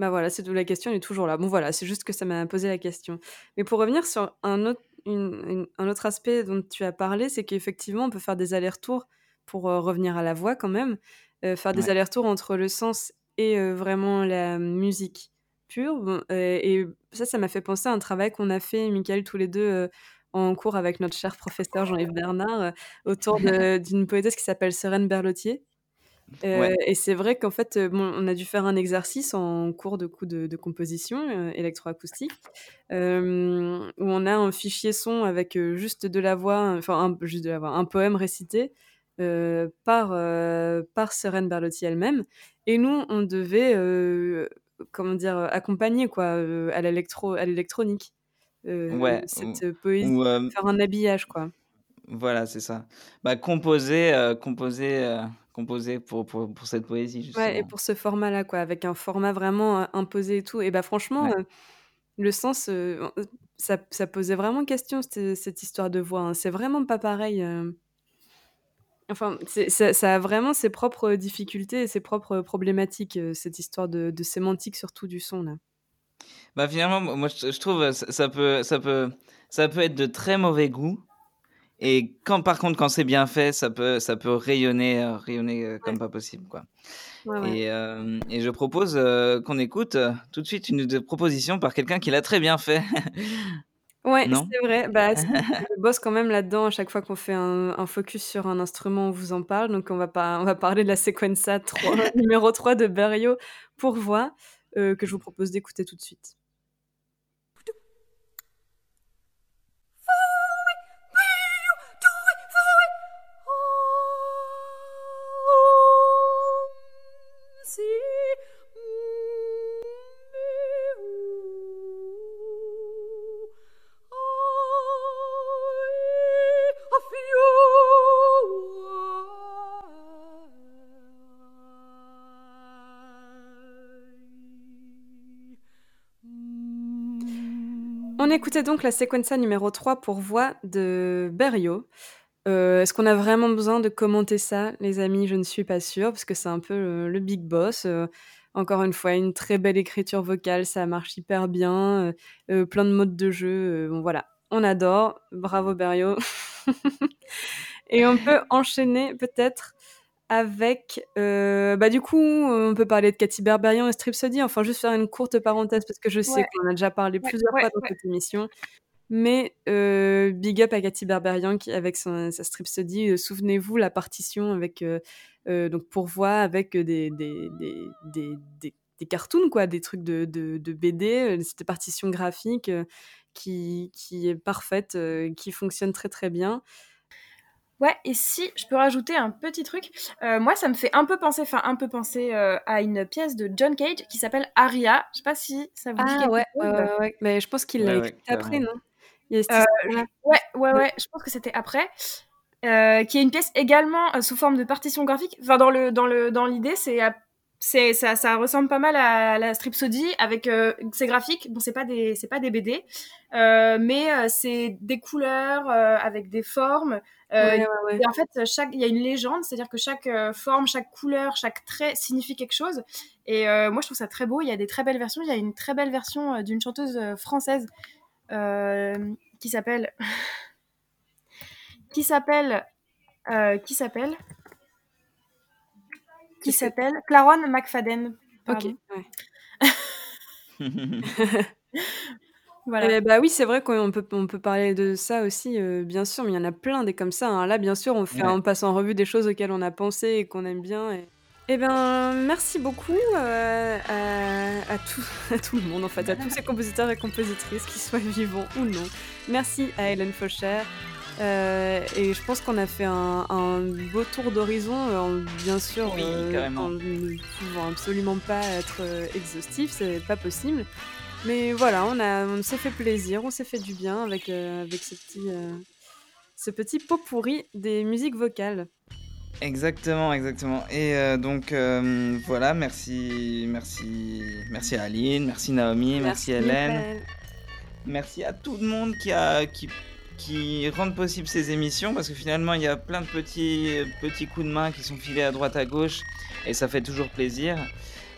Bah voilà, c'est la question elle est toujours là. Bon voilà, c'est juste que ça m'a posé la question. Mais pour revenir sur un autre, une- une- un autre aspect dont tu as parlé, c'est qu'effectivement, on peut faire des allers-retours pour euh, revenir à la voix quand même. euh, faire des Ouais. allers-retours entre le sens et euh, vraiment la musique pure. Bon, et ça, ça m'a fait penser à un travail qu'on a fait, Michael, tous les deux, en cours avec notre cher professeur Jean-Yves Bernard, autour d'une poétesse qui s'appelle Serène Berlotier. Euh, Ouais. et c'est vrai qu'en fait, bon, on a dû faire un exercice en cours de coup de, de composition euh, électroacoustique euh, où on a un fichier son avec juste de la voix, enfin juste de la voix, un poème récité par par Serène Berlotti elle-même. Et nous, on devait comment dire accompagner quoi à l'électro à l'électronique Ouais. cette poésie, ou, faire un habillage quoi. Voilà, c'est ça. Bah, composer, euh, composer, euh, composer pour, pour, pour cette poésie, Ouais, et justement. pour ce format-là, quoi, avec un format vraiment euh, imposé et tout. Et bah franchement, Ouais. le sens, ça, ça posait vraiment question, cette, cette histoire de voix. hein. C'est vraiment pas pareil. Enfin, c'est- ça, ça a vraiment ses propres difficultés et ses propres problématiques, cette histoire de, de sémantique, surtout du son, là. Bah, finalement, moi, je, je trouve ça, ça peut, ça peut, ça peut être de très mauvais goût. Et quand, par contre, quand c'est bien fait, ça peut, ça peut rayonner, euh, rayonner euh, comme Ouais, pas possible, quoi. ouais, ouais. Et, euh, et je propose euh, qu'on écoute euh, tout de suite une proposition par quelqu'un qui l'a très bien fait. Ouais, c'est vrai. Bah, je bosse quand même là-dedans à chaque fois qu'on fait un, un focus sur un instrument, on vous en parle. Donc, on va, pas, on va parler de la Sequenza 3, numéro 3 de Berio pour voix, que je vous propose d'écouter tout de suite. On écoutait donc la séquence numéro 3 pour voix de Berio, euh, Est-ce qu'on a vraiment besoin de commenter ça, les amis? Je ne suis pas sûre, parce que c'est un peu le, le big boss. Euh, encore une fois, une très belle écriture vocale, ça marche hyper bien. euh, euh, plein de modes de jeu. euh, bon, voilà, on adore. Bravo Berriot. Et on peut enchaîner peut-être avec... euh, bah du coup, on peut parler de Cathy Berberian et Stripsody. Enfin, juste faire une courte parenthèse, parce que je sais Ouais. qu'on a déjà parlé Ouais, plusieurs ouais, fois dans cette émission. Mais euh, big up à Cathy Berberian qui, avec son, sa Stripsody, euh, souvenez-vous la partition avec euh, euh, donc pourvoi avec des, des, des, des, des, des cartoons, quoi, des trucs de, de, de BD, cette partition graphique euh, qui, qui est parfaite, euh, qui fonctionne très très bien. Ouais, et si je peux rajouter un petit truc, euh, moi ça me fait un peu penser, enfin un peu penser euh, à une pièce de John Cage qui s'appelle Aria. Je sais pas si ça vous dit Ah quelque ouais, chose. ouais. Mais je pense qu'il l'a Ouais, ouais, écrit après, non? Il y a cette Euh. Ouais, ouais, ouais, je pense que c'était après. Euh, qui est une pièce également euh, sous forme de partition graphique. Enfin, dans le dans le dans l'idée, c'est c'est ça, ça ressemble pas mal à la Stripsody avec euh, ses graphiques. Bon, c'est pas des c'est pas des BD, euh, mais c'est des couleurs avec des formes. Ouais, ouais, ouais. Et en fait, chaque il y a une légende, c'est-à-dire que chaque forme, chaque couleur, chaque trait signifie quelque chose. Et moi, je trouve ça très beau. Il y a des très belles versions. Il y a une très belle version d'une chanteuse française qui s'appelle qui s'appelle euh, qui s'appelle qui s'appelle Claron McFadden. Ok, ouais. Voilà. Eh bah oui, c'est vrai qu'on peut, on peut parler de ça aussi, euh, bien sûr, mais il y en a plein des comme ça. hein. Là, bien sûr, on fait Ouais. on passe en revue des choses auxquelles on a pensé et qu'on aime bien. Et... Eh bien, merci beaucoup euh, à, à tout, à tout le monde, en fait, à tous ces compositeurs et compositrices, qu'ils soient vivants ou non. Merci à Hélène Faucher. Euh, et je pense qu'on a fait un, un beau tour d'horizon, euh, en- bien sûr, Oui, en ne pouvant absolument pas être exhaustif, c'est pas possible. Mais voilà, on, a, on s'est fait plaisir, on s'est fait du bien avec, avec ce, petit, ce petit pot pourri des musiques vocales. Exactement, exactement. Et euh, donc euh, voilà, merci, merci, merci à Aline, merci Naomi, merci, Hélène, Michael. merci à tout le monde qui a qui qui rendent possible ces émissions parce que finalement il y a plein de petits petits coups de main qui sont filés à droite à gauche et ça fait toujours plaisir.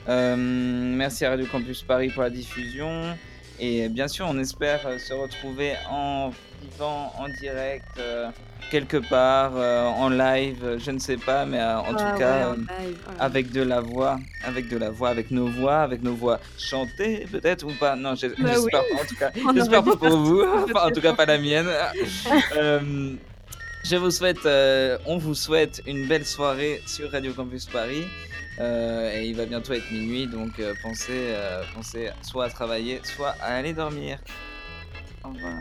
Euh, merci à Radio Campus Paris pour la diffusion et bien sûr on espère se retrouver en vivant en direct euh, quelque part euh, en live, je ne sais pas, mais euh, en Ah tout ouais, cas en live, voilà. avec de la voix, avec de la voix, avec nos voix, avec nos voix chantées peut-être ou pas. Non, Bah oui. j'espère pas en tout cas. J'espère pas pour vous, enfin, en tout cas pas la mienne. Je vous souhaite, on vous souhaite une belle soirée sur Radio Campus Paris. Euh, et il va bientôt être minuit, donc euh, pensez, euh, pensez soit à travailler, soit à aller dormir. Au revoir.